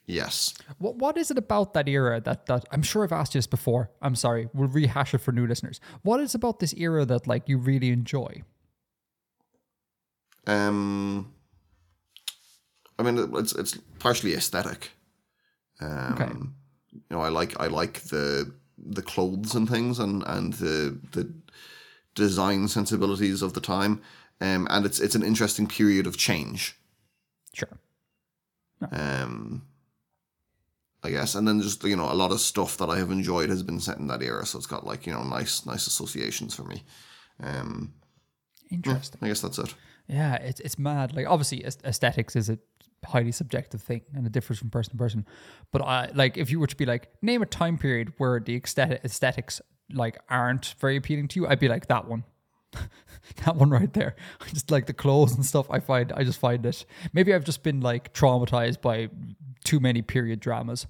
yes, What what is it about that era that that I'm sure I've asked you this before. I'm sorry. We'll rehash it for new listeners. What is about this era that like you really enjoy? um, I mean it's it's partially aesthetic. Um, Okay. You know, I like I like the the clothes and things and and the the design sensibilities of the time. Um, and it's it's an interesting period of change. Sure. Um, I guess, and then just you know a lot of stuff that I have enjoyed has been set in that era, so it's got like you know nice nice associations for me. Um, Interesting. I guess that's it. Yeah, it's it's mad. Like obviously aesthetics is a highly subjective thing and it differs from person to person. But I like if you were to be like name a time period where the aesthetic, aesthetics like aren't very appealing to you, I'd be like that one. that one right there. I just like the clothes and stuff. I find I just find it. Maybe I've just been like traumatized by too many period dramas.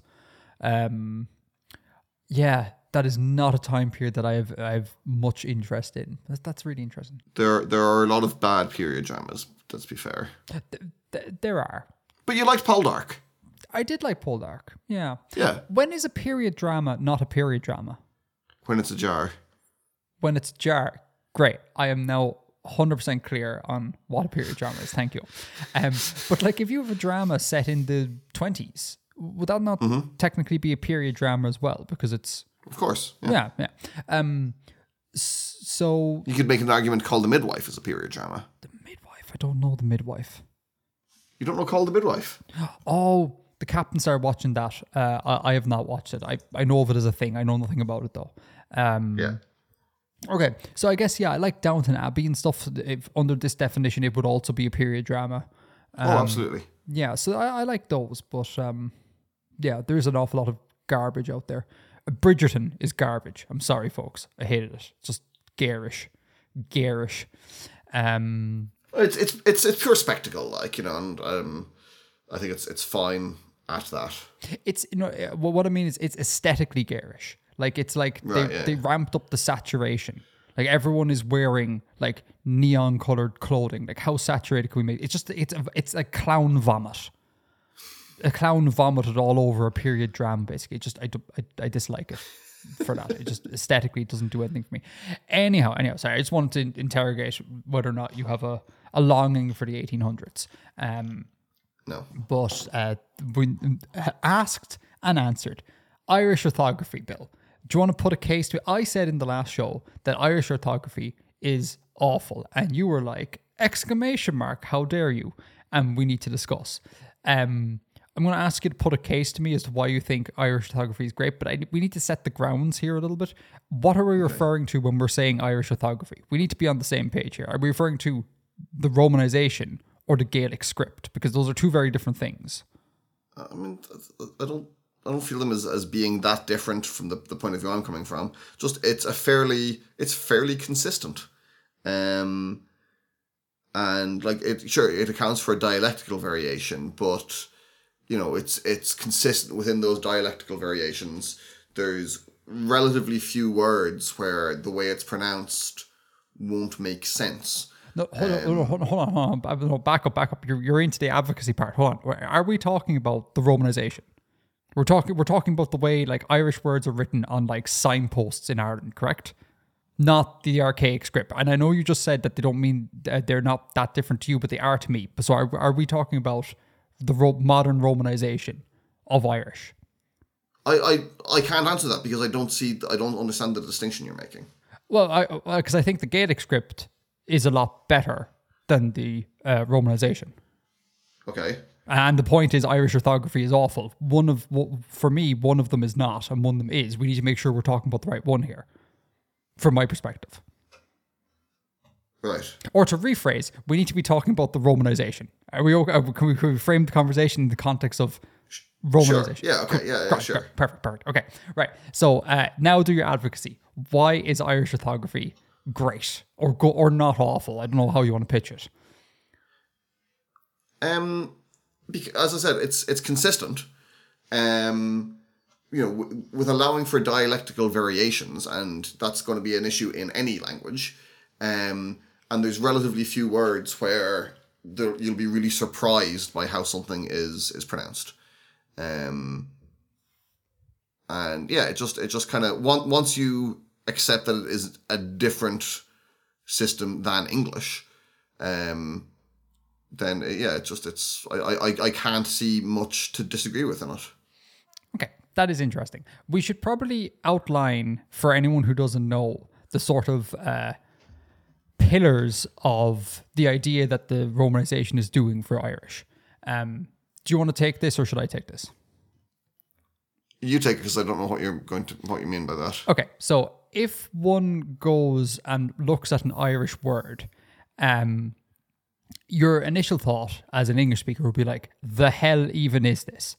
Um, yeah, that is not a time period that I have I have much interest in. That's, that's really interesting. There there are a lot of bad period dramas. Let's be fair. Th- th- there are. But you liked Poldark. I did like Poldark. Yeah. Yeah. When is a period drama not a period drama? When it's a jar. When it's jar. Great. I am now 100% clear on what a period drama is. Thank you. Um, but like if you have a drama set in the 20s, would that not technically be a period drama as well? Because it's, Of course. Yeah. yeah, yeah. Um, so You could make an argument Call the Midwife as a period drama. the midwife, I don't know the midwife. You don't know Call the Midwife? Oh, the captain started watching that. Uh, I, I have not watched it. I, I know of it as a thing. I know nothing about it though. Um, Yeah. Okay, so I guess yeah, I like Downton Abbey and stuff. If under this definition, it would also be a period drama. oh, absolutely. Yeah, so I, I like those, but um, yeah, there's an awful lot of garbage out there. Bridgerton is garbage. I'm sorry, folks. I hated it. Just garish, garish. Um, It's it's it's it's pure spectacle, like you know, and um, I think it's it's fine at that. it's you know what I mean is it's aesthetically garish. Like it's like Right, they yeah. they ramped up the saturation. Like everyone is wearing like neon colored clothing. Like how saturated can we make? It? It's just it's a, it's a clown vomit. A clown vomited all over a period drama. Basically, just I, I, I dislike it for that. It just aesthetically doesn't do anything for me. Anyhow, anyhow, sorry. I just wanted to interrogate whether or not you have a, a longing for the 1800s. Um, No, but uh, when asked and answered, Irish orthography, Bill. Do you want to put a case to it? I said in the last show that Irish orthography is awful, and you were like, exclamation mark, how dare you? And we need to discuss. Um, I'm going to ask you to put a case to me as to why you think Irish orthography is great, but I, we need to set the grounds here a little bit. What are we referring to when we're saying Irish orthography? We need to be on the same page here. Are we referring to the Romanization or the Gaelic script? Because those are two very different things. I mean, I don't. I don't feel them as, as being that different from the, the point of view I'm coming from. Just it's a fairly it's fairly consistent, um, and like it sure it accounts for dialectical variation, but you know it's it's consistent within those dialectical variations. There's relatively few words where the way it's pronounced won't make sense. No, hold on, hold on, hold on, hold on, hold on. No, Back up, back up. You're, you're into the advocacy part. Hold on. Are we talking about the Romanization? We're talking. We're talking about the way like Irish words are written on like signposts in Ireland, correct? Not the archaic script. And I know you just said that they don't mean uh, they're not that different to you, but they are to me. So are, are we talking about the ro- modern Romanization of Irish? I, I I can't answer that because I don't see I don't understand the distinction you're making. Well, I because I think the Gaelic script is a lot better than the uh, Romanization. Okay. And the point is, Irish orthography is awful. One of for me, one of them is not, and one of them is. We need to make sure we're talking about the right one here, from my perspective. Right. Or to rephrase, we need to be talking about the Romanization. Are we okay? Can we, can we frame the conversation in the context of Romanization? Yeah, okay, yeah, yeah, sure. Perfect, perfect. Okay, right. So uh, now do your advocacy. Why is Irish orthography great or go or not awful? I don't know how you want to pitch it. Um, because, as I said, it's it's consistent. Um, you know, w- with allowing for dialectical variations, and that's going to be an issue in any language. Um, and there's relatively few words where there, you'll be really surprised by how something is is pronounced. Um, and yeah, it just it just kind of once once you accept that it is a different system than English, um, then uh, yeah, it's just it's I, I I can't see much to disagree with in it. Okay, that is interesting. We should probably outline for anyone who doesn't know the sort of uh, pillars of the idea that the Romanization is doing for Irish. Um, do you want to take this or should I take this? You take it because I don't know what you're going to what you mean by that. Okay, so if one goes and looks at an Irish word, um, your initial thought as an English speaker would be like, "The hell even is this?"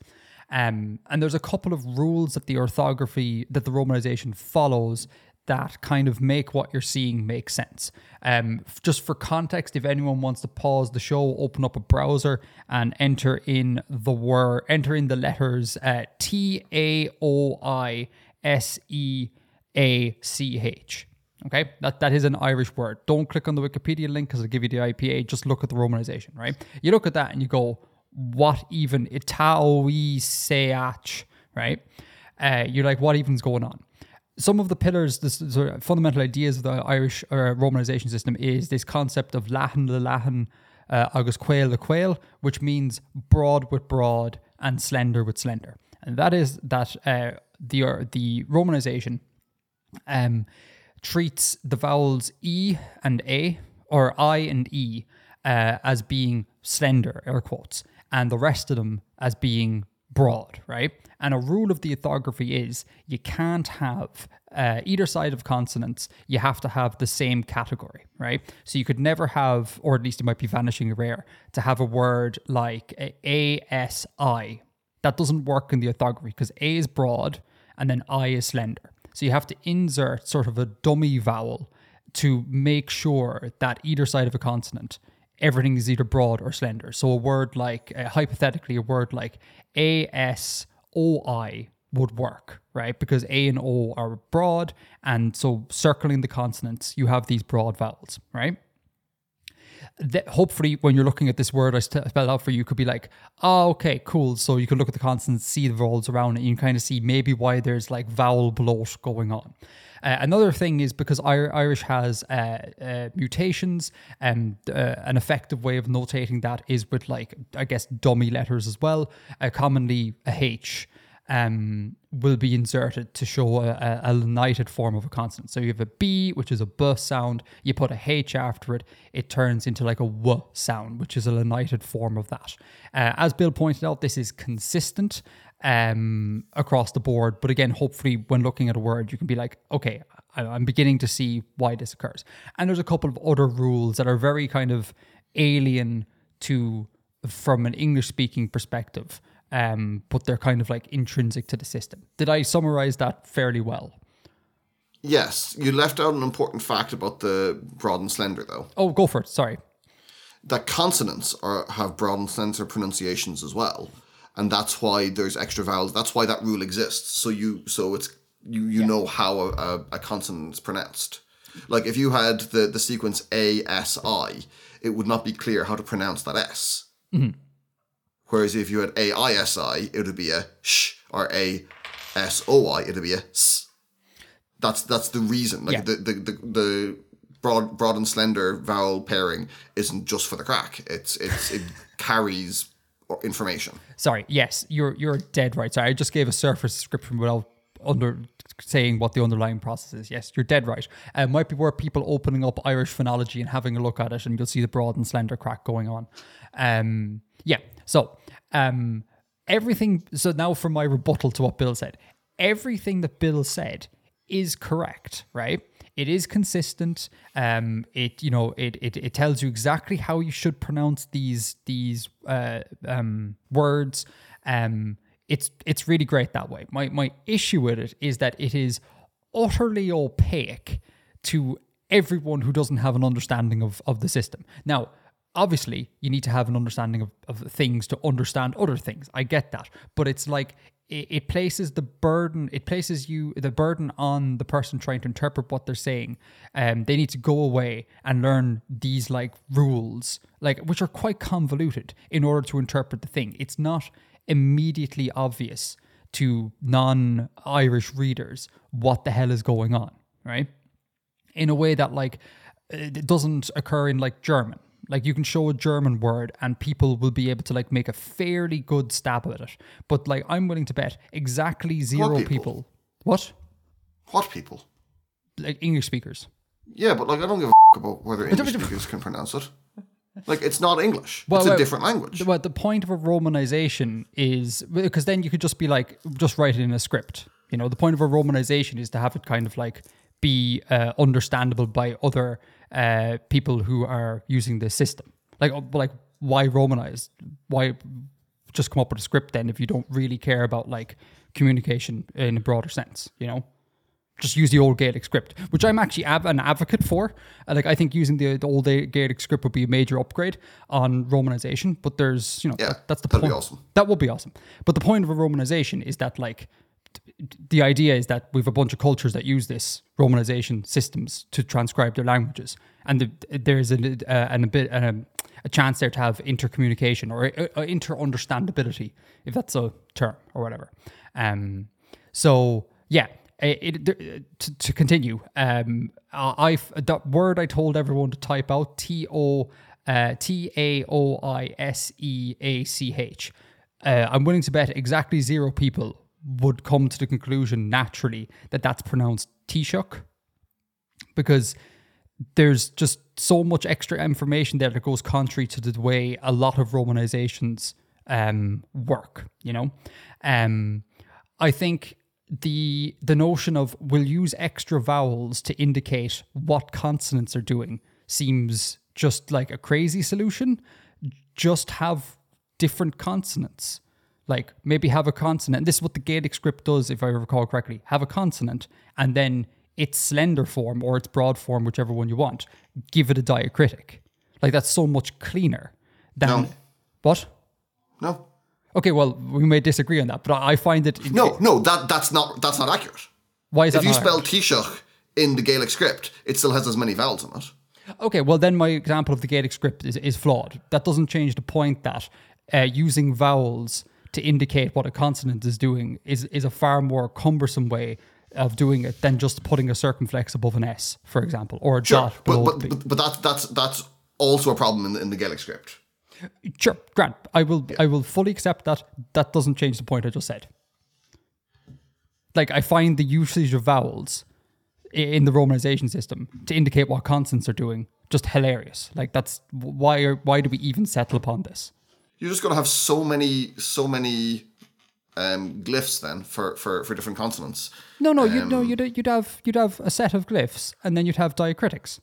Um, and there's a couple of rules that the orthography that the Romanization follows that kind of make what you're seeing make sense. Um, just for context, if anyone wants to pause the show, open up a browser and enter in the word, enter in the letters uh, T A O I S E A C H. Okay, that, that is an Irish word. Don't click on the Wikipedia link because it'll give you the IPA. Just look at the romanization, right? You look at that and you go, what even? Itawi Seach, right? Uh, you're like, what even's going on? some of the pillars, the sort of fundamental ideas of the Irish uh, Romanization system is this concept of leathan le leathan, uh, agus caol le caol, which means broad with broad and slender with slender. And that is that uh, the uh, the Romanization um, treats the vowels E and A, or I and E, uh, as being slender, air quotes, and the rest of them as being broad, right? And a rule of the orthography is you can't have uh, either side of consonants, you have to have the same category, right? So you could never have, or at least it might be vanishing rare, to have a word like A S I. That doesn't work in the orthography because A is broad and then I is slender. So you have to insert sort of a dummy vowel to make sure that either side of a consonant everything is either broad or slender. So a word like, uh, hypothetically, a word like A S O I would work, right? Because A and O are broad. And so circling the consonants, you have these broad vowels, right? That hopefully, when you're looking at this word I spelled out for you, you could be like, oh, okay, cool. So you could look at the consonants, see the vowels around it, you can kind of see maybe why there's like vowel bloat going on. Uh, another thing is because Irish has uh, uh, mutations, and uh, an effective way of notating that is with like I guess dummy letters as well. Uh, commonly a H um, will be inserted to show a, a, lenited form of a consonant. So you have a B, which is a B sound. You put a H after it, it turns into like a W sound, which is a lenited form of that. Uh, as Bill pointed out, this is consistent um, across the board. But again, hopefully, when looking at a word, you can be like, okay, I'm beginning to see why this occurs. And there's a couple of other rules that are very kind of alien to from an English speaking perspective, um, but they're kind of like intrinsic to the system. Did I summarize that fairly well? Yes, you left out an important fact about the broad and slender, though. Oh, go for it. Sorry. That consonants are have broad and slender pronunciations as well and that's why there's extra vowels. That's why that rule exists. So you so it's you you yeah. know how a, a, a consonant is pronounced. Like if you had the the sequence A S I, it would not be clear how to pronounce that S. Mm-hmm. Whereas if you had A I S I, it would be a sh, or A S O I, it would be a s. That's that's the reason. Like yeah. the, the the the broad broad and slender vowel pairing isn't just for the crack. It's it's it carries information. Sorry, yes, you're you're dead right. Sorry, I just gave a surface description without under saying what the underlying process is. Yes, you're dead right. Uh, it might be worth people opening up Irish phonology and having a look at it, and you'll see the broad and slender crack going on. Um, yeah. So um, everything. So now for my rebuttal to what Bill said, everything that Bill said is correct, right? It is consistent. Um, it you know it, it it tells you exactly how you should pronounce these these uh, um, words. Um, it's it's really great that way. My my issue with it is that it is utterly opaque to everyone who doesn't have an understanding of of the system. Now, obviously, you need to have an understanding of, of things to understand other things. I get that, but it's like it, it places the burden it places you the burden on the person trying to interpret what they're saying. Um they need to go away and learn these like rules like which are quite convoluted in order to interpret the thing. It's not immediately obvious to non-irish readers what the hell is going on right? In a way that like it doesn't occur in like german like you can show a German word and people will be able to like make a fairly good stab at it. But like I'm willing to bet exactly zero people? people. What? What people? Like English speakers. Yeah, but like I don't give a f- about whether English speakers can pronounce it. Like it's not English. Well, it's well, a different language. Well, the point of a romanization is because then you could just be like just write it in a script. You know, the point of a romanization is to have it kind of like be uh, understandable by other uh, people who are using the system. Like, like why romanize? Why just come up with a script then if you don't really care about like communication in a broader sense? You know, just use the old Gaelic script, which I'm actually av- an advocate for. Uh, like, I think using the, the, old Gaelic script would be a major upgrade on romanization. But there's, you know, yeah, that, that's the point. Be awesome. That would be awesome. But the point of a romanization is that like the idea is that we have a bunch of cultures that use this romanization systems to transcribe their languages, and the, there's a, uh, an, a bit a, a, chance there to have intercommunication or uh, uh, inter understandability, if that's a term or whatever. Um, so yeah, it, it, to, to continue, um, I that word I told everyone to type out T O uh, T A O I S E A C H. Uh, I'm willing to bet exactly zero people would come to the conclusion naturally that that's pronounced Taoiseach because there's just so much extra information there that goes contrary to the way a lot of romanizations um, work. You know, um, I think the the notion of we'll use extra vowels to indicate what consonants are doing seems just like a crazy solution. Just have different consonants. Like maybe have a consonant. This is what the Gaelic script does, if I recall correctly. Have a consonant and then its slender form or its broad form, whichever one you want, give it a diacritic. Like that's so much cleaner than No. what? No. Okay, well, we may disagree on that, but I find it. No, no, that that's not that's not accurate. Why is If that? If you spell Taoiseach in the Gaelic script, it still has as many vowels in it. Okay, well then my example of the Gaelic script is, is flawed. That doesn't change the point that uh, using vowels to indicate what a consonant is doing is, is a far more cumbersome way of doing it than just putting a circumflex above an S, for example, or a Sure, dot but below but, but but that's that's that's also a problem in the, in the Gaelic script. Sure, Grant, I will I will fully accept that. That doesn't change the point I just said. Like I find the usage of vowels in the romanization system to indicate what consonants are doing just hilarious. Like that's why are, why do we even settle upon this? You're just going to have so many so many um, glyphs then for, for, for different consonants. No, no, you'd no, you'd you'd have you'd have a set of glyphs, and then you'd have diacritics,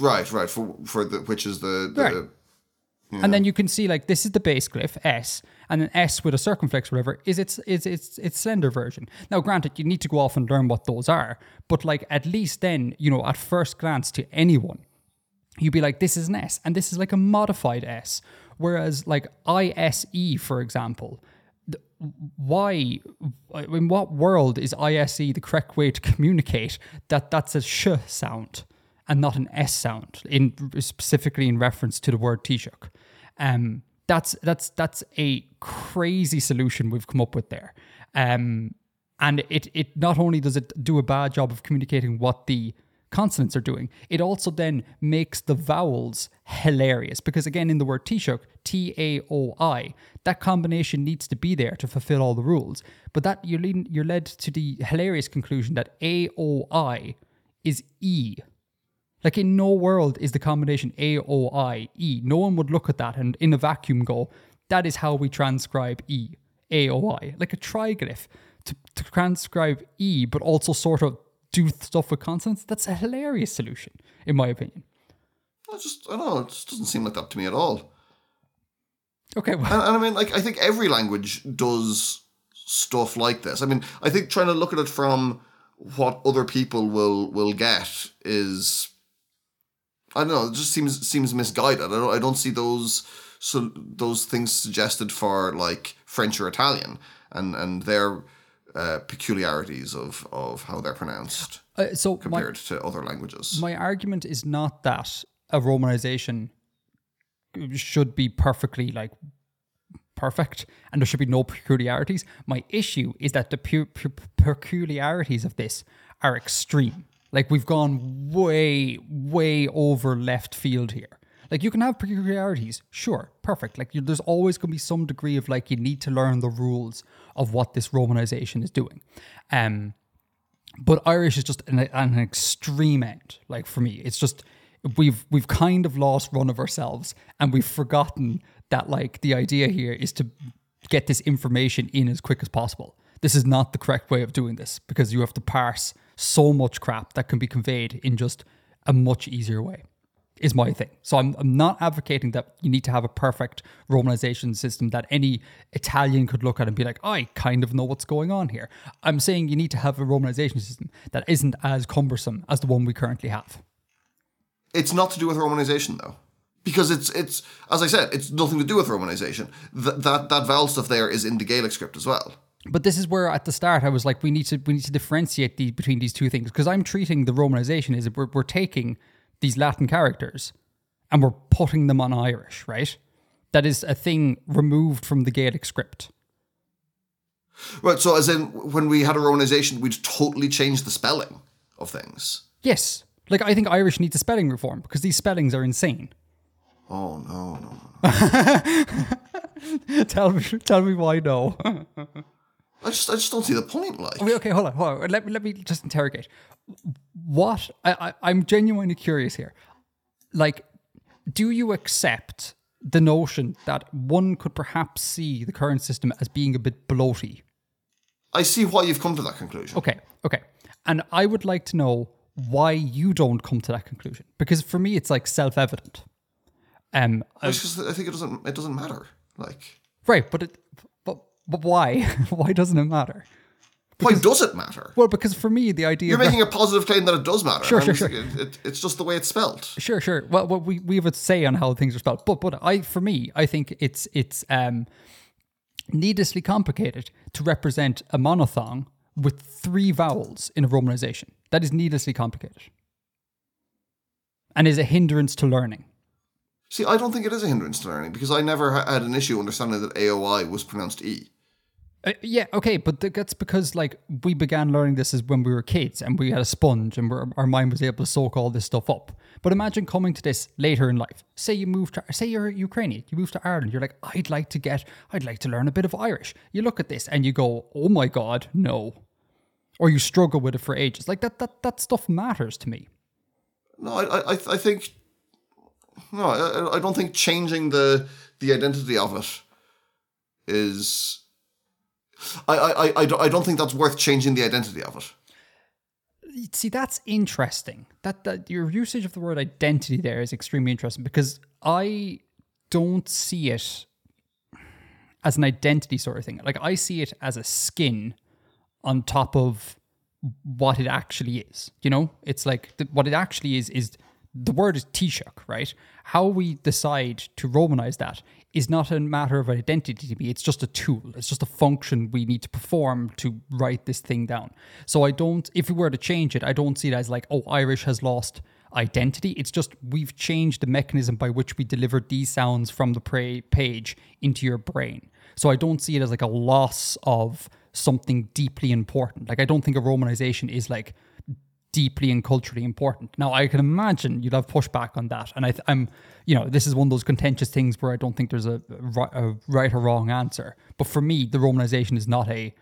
Right, right. For for the which is the, the Right. and then you can see like this is the base glyph S, and an S with a circumflex, whatever, is its is its its slender version. Now, granted, you need to go off and learn what those are, but like at least then, you know, at first glance to anyone, you'd be like, this is an S, and this is like a modified S. Whereas like ISE, for example, why, in what world is ISE the correct way to communicate that that's a sh sound and not an S sound, in specifically in reference to the word Taoiseach? Um, that's that's that's a crazy solution we've come up with there. Um, and it it not only does it do a bad job of communicating what the consonants are doing, it also then makes the vowels hilarious because again in the word Taoiseach, T A O I, that combination needs to be there to fulfill all the rules. But that you're leading, you're led to the hilarious conclusion that A O I is E. Like in no world is the combination A O I E. No one would look at that and in a vacuum go, that is how we transcribe E. A O I. Like a triglyph to, to transcribe E, but also sort of do stuff with consonants. That's a hilarious solution, in my opinion. I just I don't know. It just doesn't seem like that to me at all. Okay, well, And, and I mean, like I think every language does stuff like this. I mean, I think trying to look at it from what other people will will get is I don't know. It just seems seems misguided. I don't I don't see those so those things suggested for like French or Italian and and their uh, peculiarities of of how they're pronounced uh, so my, compared to other languages. my argument is not that a romanization should be perfectly like perfect and there should be no peculiarities. My issue is that the pu- pu- peculiarities of this are extreme. Like we've gone way, way over left field here. Like you can have peculiarities, sure, perfect. Like you, there's always going to be some degree of like you need to learn the rules of what this romanization is doing. Um, but Irish is just an, an extreme end. Like for me, it's just we've we've kind of lost run of ourselves, and we've forgotten that like the idea here is to get this information in as quick as possible. This is not the correct way of doing this because you have to parse so much crap that can be conveyed in just a much easier way. Is my thing. So I'm, I'm not advocating that you need to have a perfect romanization system that any Italian could look at and be like, I kind of know what's going on here. I'm saying you need to have a romanization system that isn't as cumbersome as the one we currently have. It's not to do with romanization though. Because it's it's as I said, it's nothing to do with romanization. Th- that that vowel stuff there is in the Gaelic script as well. But this is where at the start I was like, we need to we need to differentiate the, between these two things because I'm treating the romanization as we're, we're taking these Latin characters and we're putting them on Irish, right? That is a thing removed from the Gaelic script. Right. So, as in when we had a romanization, we'd totally change the spelling of things. Yes. Like I think Irish needs a spelling reform because these spellings are insane. Oh no, no, no. tell me, tell me why no. I just, I just don't see the point. Like, Okay, okay, hold on, hold on. Let me let me just interrogate. What I, I I'm genuinely curious here. Like, do you accept the notion that one could perhaps see the current system as being a bit bloaty? I see why you've come to that conclusion. Okay, okay. And I would like to know why you don't come to that conclusion because for me it's like self-evident. Um, It's just that I think it doesn't, it doesn't matter. Like, right, but it, but but why? why doesn't it matter? Why does it matter? Well, because for me the idea You're making a positive claim that it does matter. Sure, sure, like, It, it, it's just the way it's spelled. Sure, sure. Well, well, we we have a say on how things are spelled, but but I for me, I think it's it's um needlessly complicated to represent a monothong with three vowels in a romanization. That is needlessly complicated, and is a hindrance to learning. See, I don't think it is a hindrance to learning because I never had an issue understanding that AOI was pronounced E. Uh, yeah, okay, but th- that's because like we began learning this as when we were kids and we had a sponge and our mind was able to soak all this stuff up. But imagine coming to this later in life. Say you move to, say you're Ukrainian, you move to Ireland. You're like, I'd like to get, I'd like to learn a bit of Irish. You look at this and you go, oh my god, no, or you struggle with it for ages. Like that, that, that stuff matters to me. No, I, I, I think no, I, I don't think changing the the identity of it is. I, I, I, I don't- think that's worth changing the identity of it. See, that's interesting. That that your usage of the word identity there is extremely interesting because I don't see it as an identity sort of thing. Like I see it as a skin on top of what it actually is. You know, it's like the, what it actually is is the word is Taoiseach, right? How we decide to Romanize that is not a matter of identity to me. It's just a tool. It's just a function we need to perform to write this thing down. So I don't, if we were to change it, I don't see it as like, oh, Irish has lost identity. It's just we've changed the mechanism by which we deliver these sounds from the pra- page into your brain. So I don't see it as like a loss of something deeply important. Like I don't think a romanization is like deeply and culturally important. Now I can imagine you'd have pushback on that, and I th- I'm, you know, this is one of those contentious things where I don't think there's a, a right or wrong answer. But for me, the romanization is not a,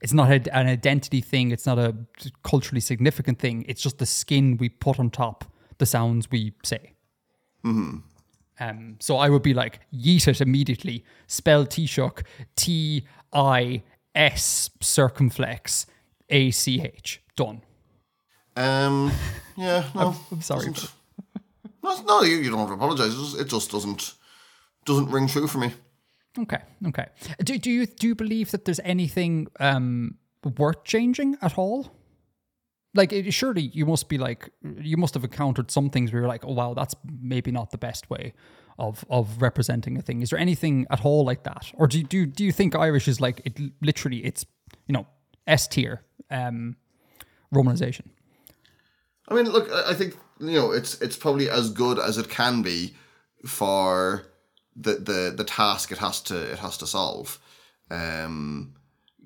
it's not a, an identity thing. It's not a culturally significant thing. It's just the skin we put on top the sounds we say. Um, so I would be like, yeet it immediately. Spell Taoiseach, T I S circumflex A C H. Done. Um, yeah, no, I'm sorry. doesn't- no, no, you, you don't have to apologize. It just, it just doesn't doesn't ring true for me. Okay, okay. Do, do you do you believe that there's anything um, worth changing at all? Like, it, surely you must be like you must have encountered some things where you're like, oh wow, that's maybe not the best way of of representing a thing. Is there anything at all like that, or do you do do you think Irish is like it literally it's you know S tier um, romanization? I mean, look, I think you know it's it's probably as good as it can be for the the the task it has to it has to solve. Um,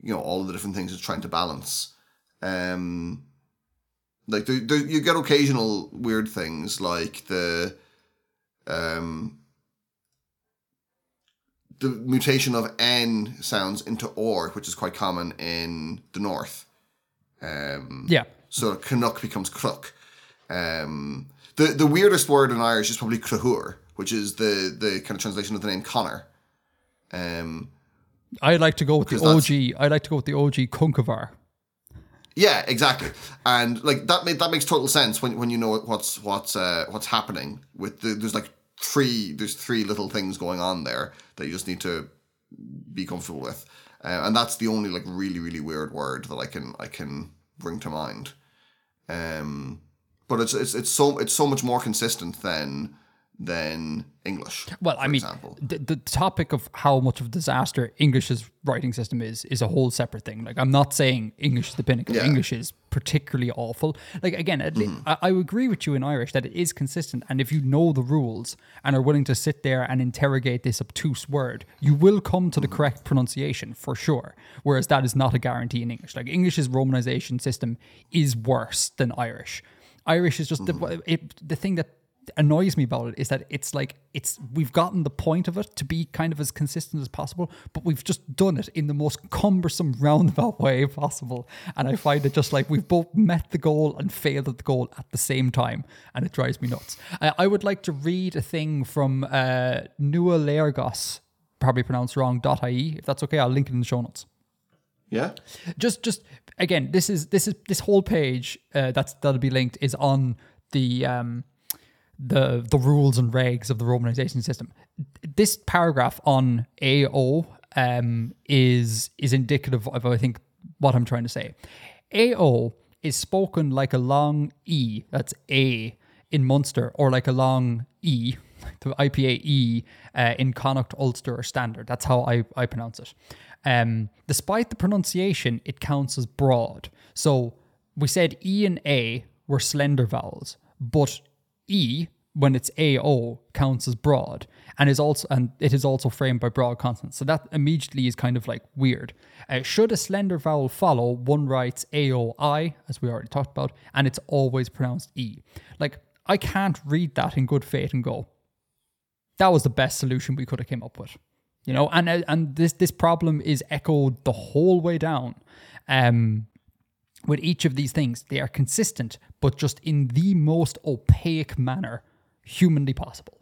you know, all the different things it's trying to balance. Um, like you get occasional weird things like the um the mutation of n sounds into or, which is quite common in the north. Um, Yeah, so Canuck becomes Crook. Um, the the weirdest word in Irish is probably Conchúr, which is the the kind of translation of the name Connor. Um, I like to go with the OG. I like to go with the OG Conchobar. yeah, exactly, and like that made, that makes total sense when when you know what's what's uh, what's happening with the, there's like three there's three little things going on there that you just need to be comfortable with, uh, and that's the only like really really weird word that I can I can bring to mind. Um, but it's it's it's so it's so much more consistent than than English. Well, I mean, the, the topic of how much of a disaster English's writing system is is a whole separate thing. Like, I'm not saying English is the pinnacle. Yeah. English is particularly awful. Like again, hmm. I, I agree with you in Irish that it is consistent, and if you know the rules and are willing to sit there and interrogate this obtuse word, you will come to the hmm. correct pronunciation for sure. Whereas that is not a guarantee in English. Like English's romanization system is worse than Irish. Irish is just the hmm. it, the thing that annoys me about it is that it's like it's we've gotten the point of it to be kind of as consistent as possible, but we've just done it in the most cumbersome roundabout way possible. And I find it just like we've both met the goal and failed at the goal at the same time, and it drives me nuts. I, I would like to read a thing from uh, Nualeargais, probably pronounced wrong. .ie, if that's okay, I'll link it in the show notes Yeah. just just again this is this is this whole page uh, that's that'll be linked is on the um the the rules and regs of the romanization system. This paragraph on ao um is is indicative of i think what i'm trying to say. Ao is spoken like a long e that's a in munster or like a long e the ipa e uh, in connacht ulster or standard. That's how i i pronounce it. Um, despite the pronunciation, it counts as broad. So we said E and A were slender vowels, but E, when it's AO, counts as broad and is also and it is also framed by broad consonants. So that immediately is kind of like weird. Uh, should a slender vowel follow, one writes AOI, as we already talked about, and it's always pronounced E. Like I can't read that in good faith and go, that was the best solution we could have came up with you know and uh, and this this problem is echoed the whole way down um with each of these things they are consistent but just in the most opaque manner humanly possible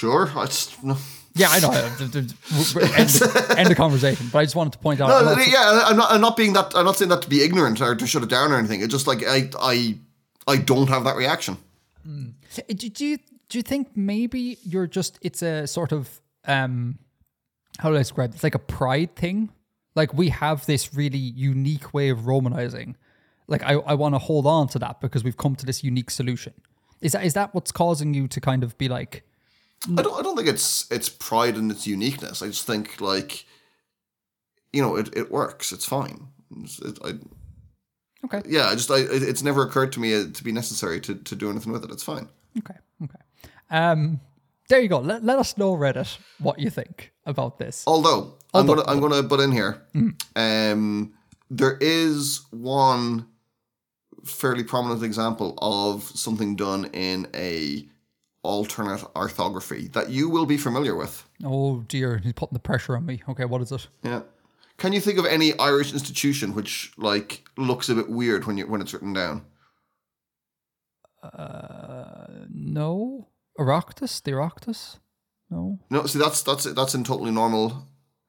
Sure. I just, no. yeah i know end, the- end the conversation but i just wanted to point out No, no, yeah, I'm not. I'm not being that. I'm not saying that to be ignorant or to shut it down or anything. It's just like I, I, I don't have that reaction. do, do you do you think maybe you're just it's a sort of um how do I describe it? It's like a pride thing. Like we have this really unique way of romanizing. Like I, I want to hold on to that because we've come to this unique solution. Is that is that what's causing you to kind of be like I don't. I don't think it's it's pride in its uniqueness. I just think like, you know, it, it works. It's fine. It's, it, I, okay, yeah, I just I, it- it's never occurred to me uh, to be necessary to, to do anything with it. It's fine. okay, okay. Um, there you go. Let, let us know Reddit what you think about this. Although I'm Although- gonna I'm gonna butt in here. Um, there is one fairly prominent example of something done in a alternate orthography that you will be familiar with. Oh dear, he's putting the pressure on me. Okay, what is it? Yeah. Can you think of any Irish institution which like looks a bit weird when you when it's written down? Uh, No, Oireachtas, the Oireachtas. No, No, see that's that's that's in totally normal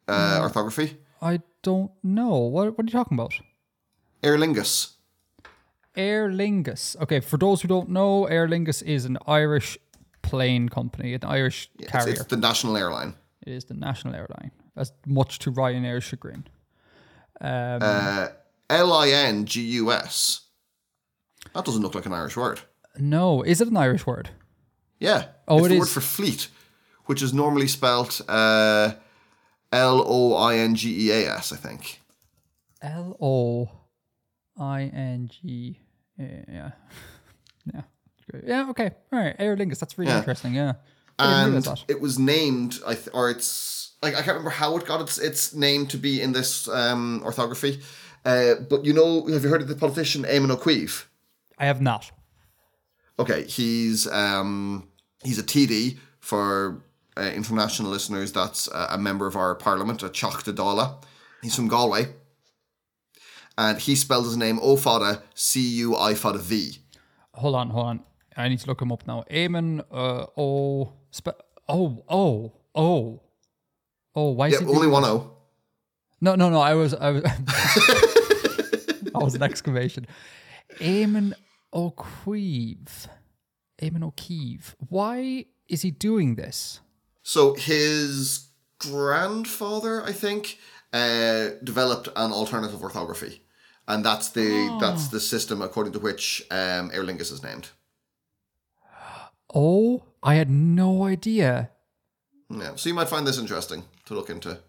uh, orthography. I don't know. What what are you talking about? Aer Lingus. Aer Lingus. Okay, for those who don't know, Aer Lingus is an Irish plane company, an Irish It's, carrier. it's the national airline. it is the national airline, as much to Ryanair's chagrin. Um, Uh, L I N G U S. That doesn't look like an Irish word. no, is it an Irish word? Yeah. Oh, it's it the is. word for fleet, which is normally spelt uh, L O I N G E A S, I think. L O I N G. Yeah, yeah, yeah. Okay, all right. Aer Lingus. That's really Yeah. interesting. Yeah, And it was named, I th- or it's like I can't remember how it got its its name to be in this um, orthography. Uh, but you know, have you heard of the politician Éamon Ó Cuív? I have not. Okay, he's um, he's a TD for uh, international listeners. That's uh, a member of our parliament, a Teachta Dála. He's from Galway, and he spells his name Ofada C U I Fada V. Hold on, hold on. I need to look him up now. Eamon. Uh, oh, spe- oh, oh, oh, oh. Why is Yeah, he only one? O. No, no, no. I was, I was, that was an exclamation. Eamon O'Queeve. Eamon O'Keefe. Why is he doing this? So his grandfather, I think, uh, developed an alternative orthography, and that's the that's the system according to which um, Aer Lingus is named. Oh, I had no idea. Yeah, so you might find this interesting to look into.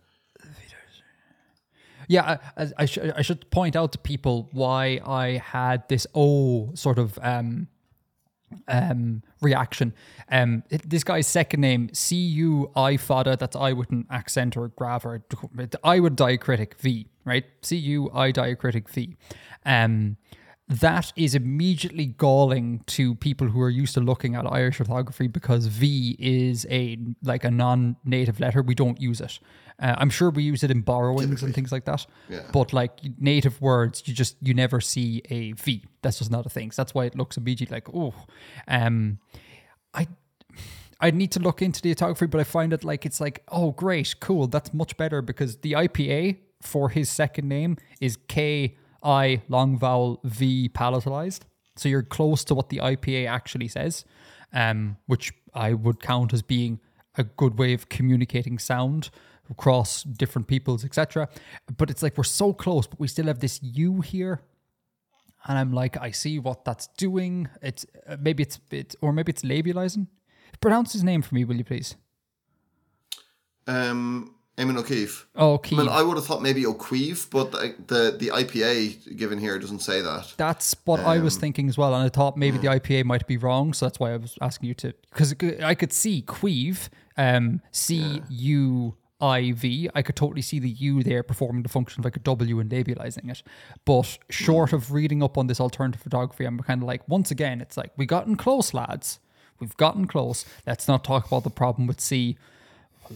Yeah, I, I, sh- I should point out to people why I had this oh sort of um um reaction. Um, this guy's second name C U I Fada. That's I with an accent or a or I would diacritic V. Right, C U I diacritic V. Um, that is immediately galling to people who are used to looking at Irish orthography because V is a like a non-native letter. We don't use it. Uh, I'm sure we use it in borrowings and things like that. Yeah. But like native words, you just you never see a V. That's just not a thing. So that's why it looks immediately like oh, um, I I need to look into the orthography, but I find it like it's like, oh, great, cool, that's much better because the IPA for his second name is K I long vowel V palatalized. So you're close to what the IPA actually says, um, which I would count as being a good way of communicating sound across different peoples, etc. But it's like we're so close, but we still have this U here and I'm like, I see what that's doing. It's uh, maybe it's it's or maybe it's labializing. Pronounce his name for me, will you please? Um, Eamon O'Keefe. Oh, I mean, I would have thought maybe O'Queeve, but the, the the IPA given here doesn't say that. That's what I was thinking as well, and I thought maybe the IPA might be wrong, so that's why I was asking you to because I could see queeve, um, C U I V. I could totally see the U there performing the function of like a W and labializing it. But short of reading up on this alternative orthography, I'm kind of like once again, it's like we've gotten close, lads. We've gotten close. Let's not talk about the problem with C.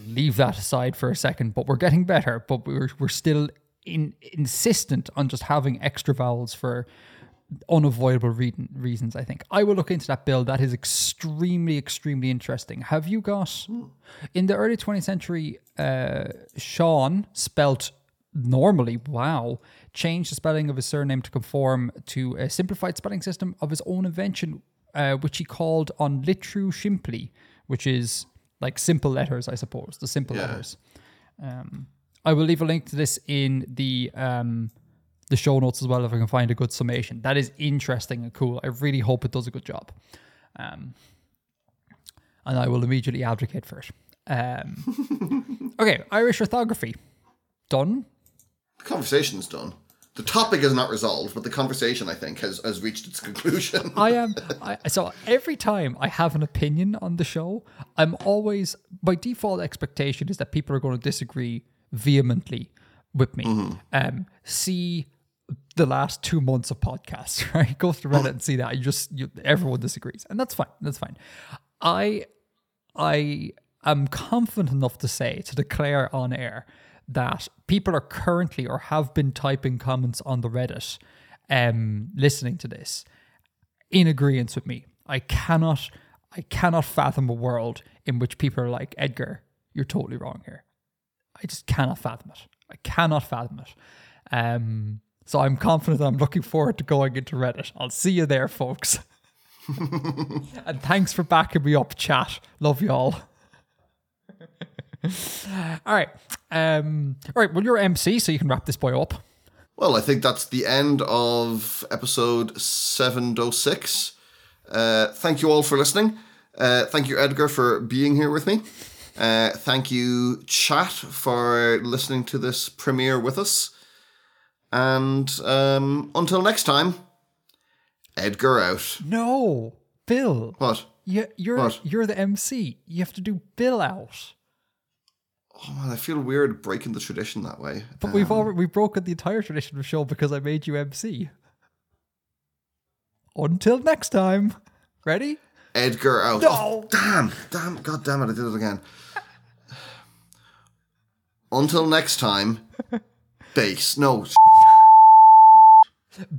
Leave that aside for a second, but we're getting better. But we're we're still in, insistent on just having extra vowels for unavoidable re- reasons. I think I will look into that bill. That is extremely, extremely interesting. Have you got in the early 20th century? Uh, Sean spelt normally. Wow, changed the spelling of his surname to conform to a simplified spelling system of his own invention, uh, which he called on Leitiriú Shímplí, which is like simple letters, I suppose, the simple Yeah. letters. Um, I will leave a link to this in the um, the show notes as well if I can find a good summation. That is interesting and cool. I really hope it does a good job. Um, and I will immediately advocate for it. Um, okay, Irish orthography. Done. The conversation's done. The topic is not resolved, but the conversation, I think, has, has reached its conclusion. I am. I, so every time I have an opinion on the show, I'm always my default expectation is that people are going to disagree vehemently with me. Um, see the last two months of podcasts, right? Go to Reddit and see that. You just you, everyone disagrees, and that's fine. That's fine. I I am confident enough to say to declare on air that people are currently or have been typing comments on the Reddit, um, listening to this in agreement with me. I cannot I cannot fathom a world in which people are like, Edgar, you're totally wrong here. I just cannot fathom it. I cannot fathom it. Um, so I'm confident I'm looking forward to going into Reddit. I'll see you there, folks. and thanks for backing me up, chat. Love you all. all right. Um, all right. Well, you're MC, so you can wrap this boy up. Well, I think that's the end of episode 706. Uh, thank you all for listening. Uh, thank you, Edgar, for being here with me. Uh, thank you, chat, for listening to this premiere with us. And um, until next time, Edgar out. No, Bill. What? You, you're What? you're the MC. You have to do Bill out. Oh man, I feel weird breaking the tradition that way. But we've already we've broken the entire tradition of the show because I made you MC. Until next time. Ready? Edgar out. No. Oh, damn, damn, god damn it, I did it again. Until next time, bass. No,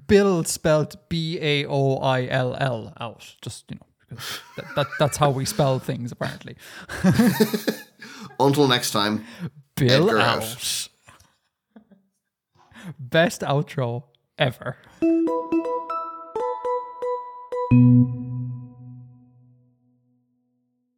Bill spelled B A O I L L out. Just you know, that, that that's how we spell things apparently. until next time. Bill Edgar out. out. Best outro ever.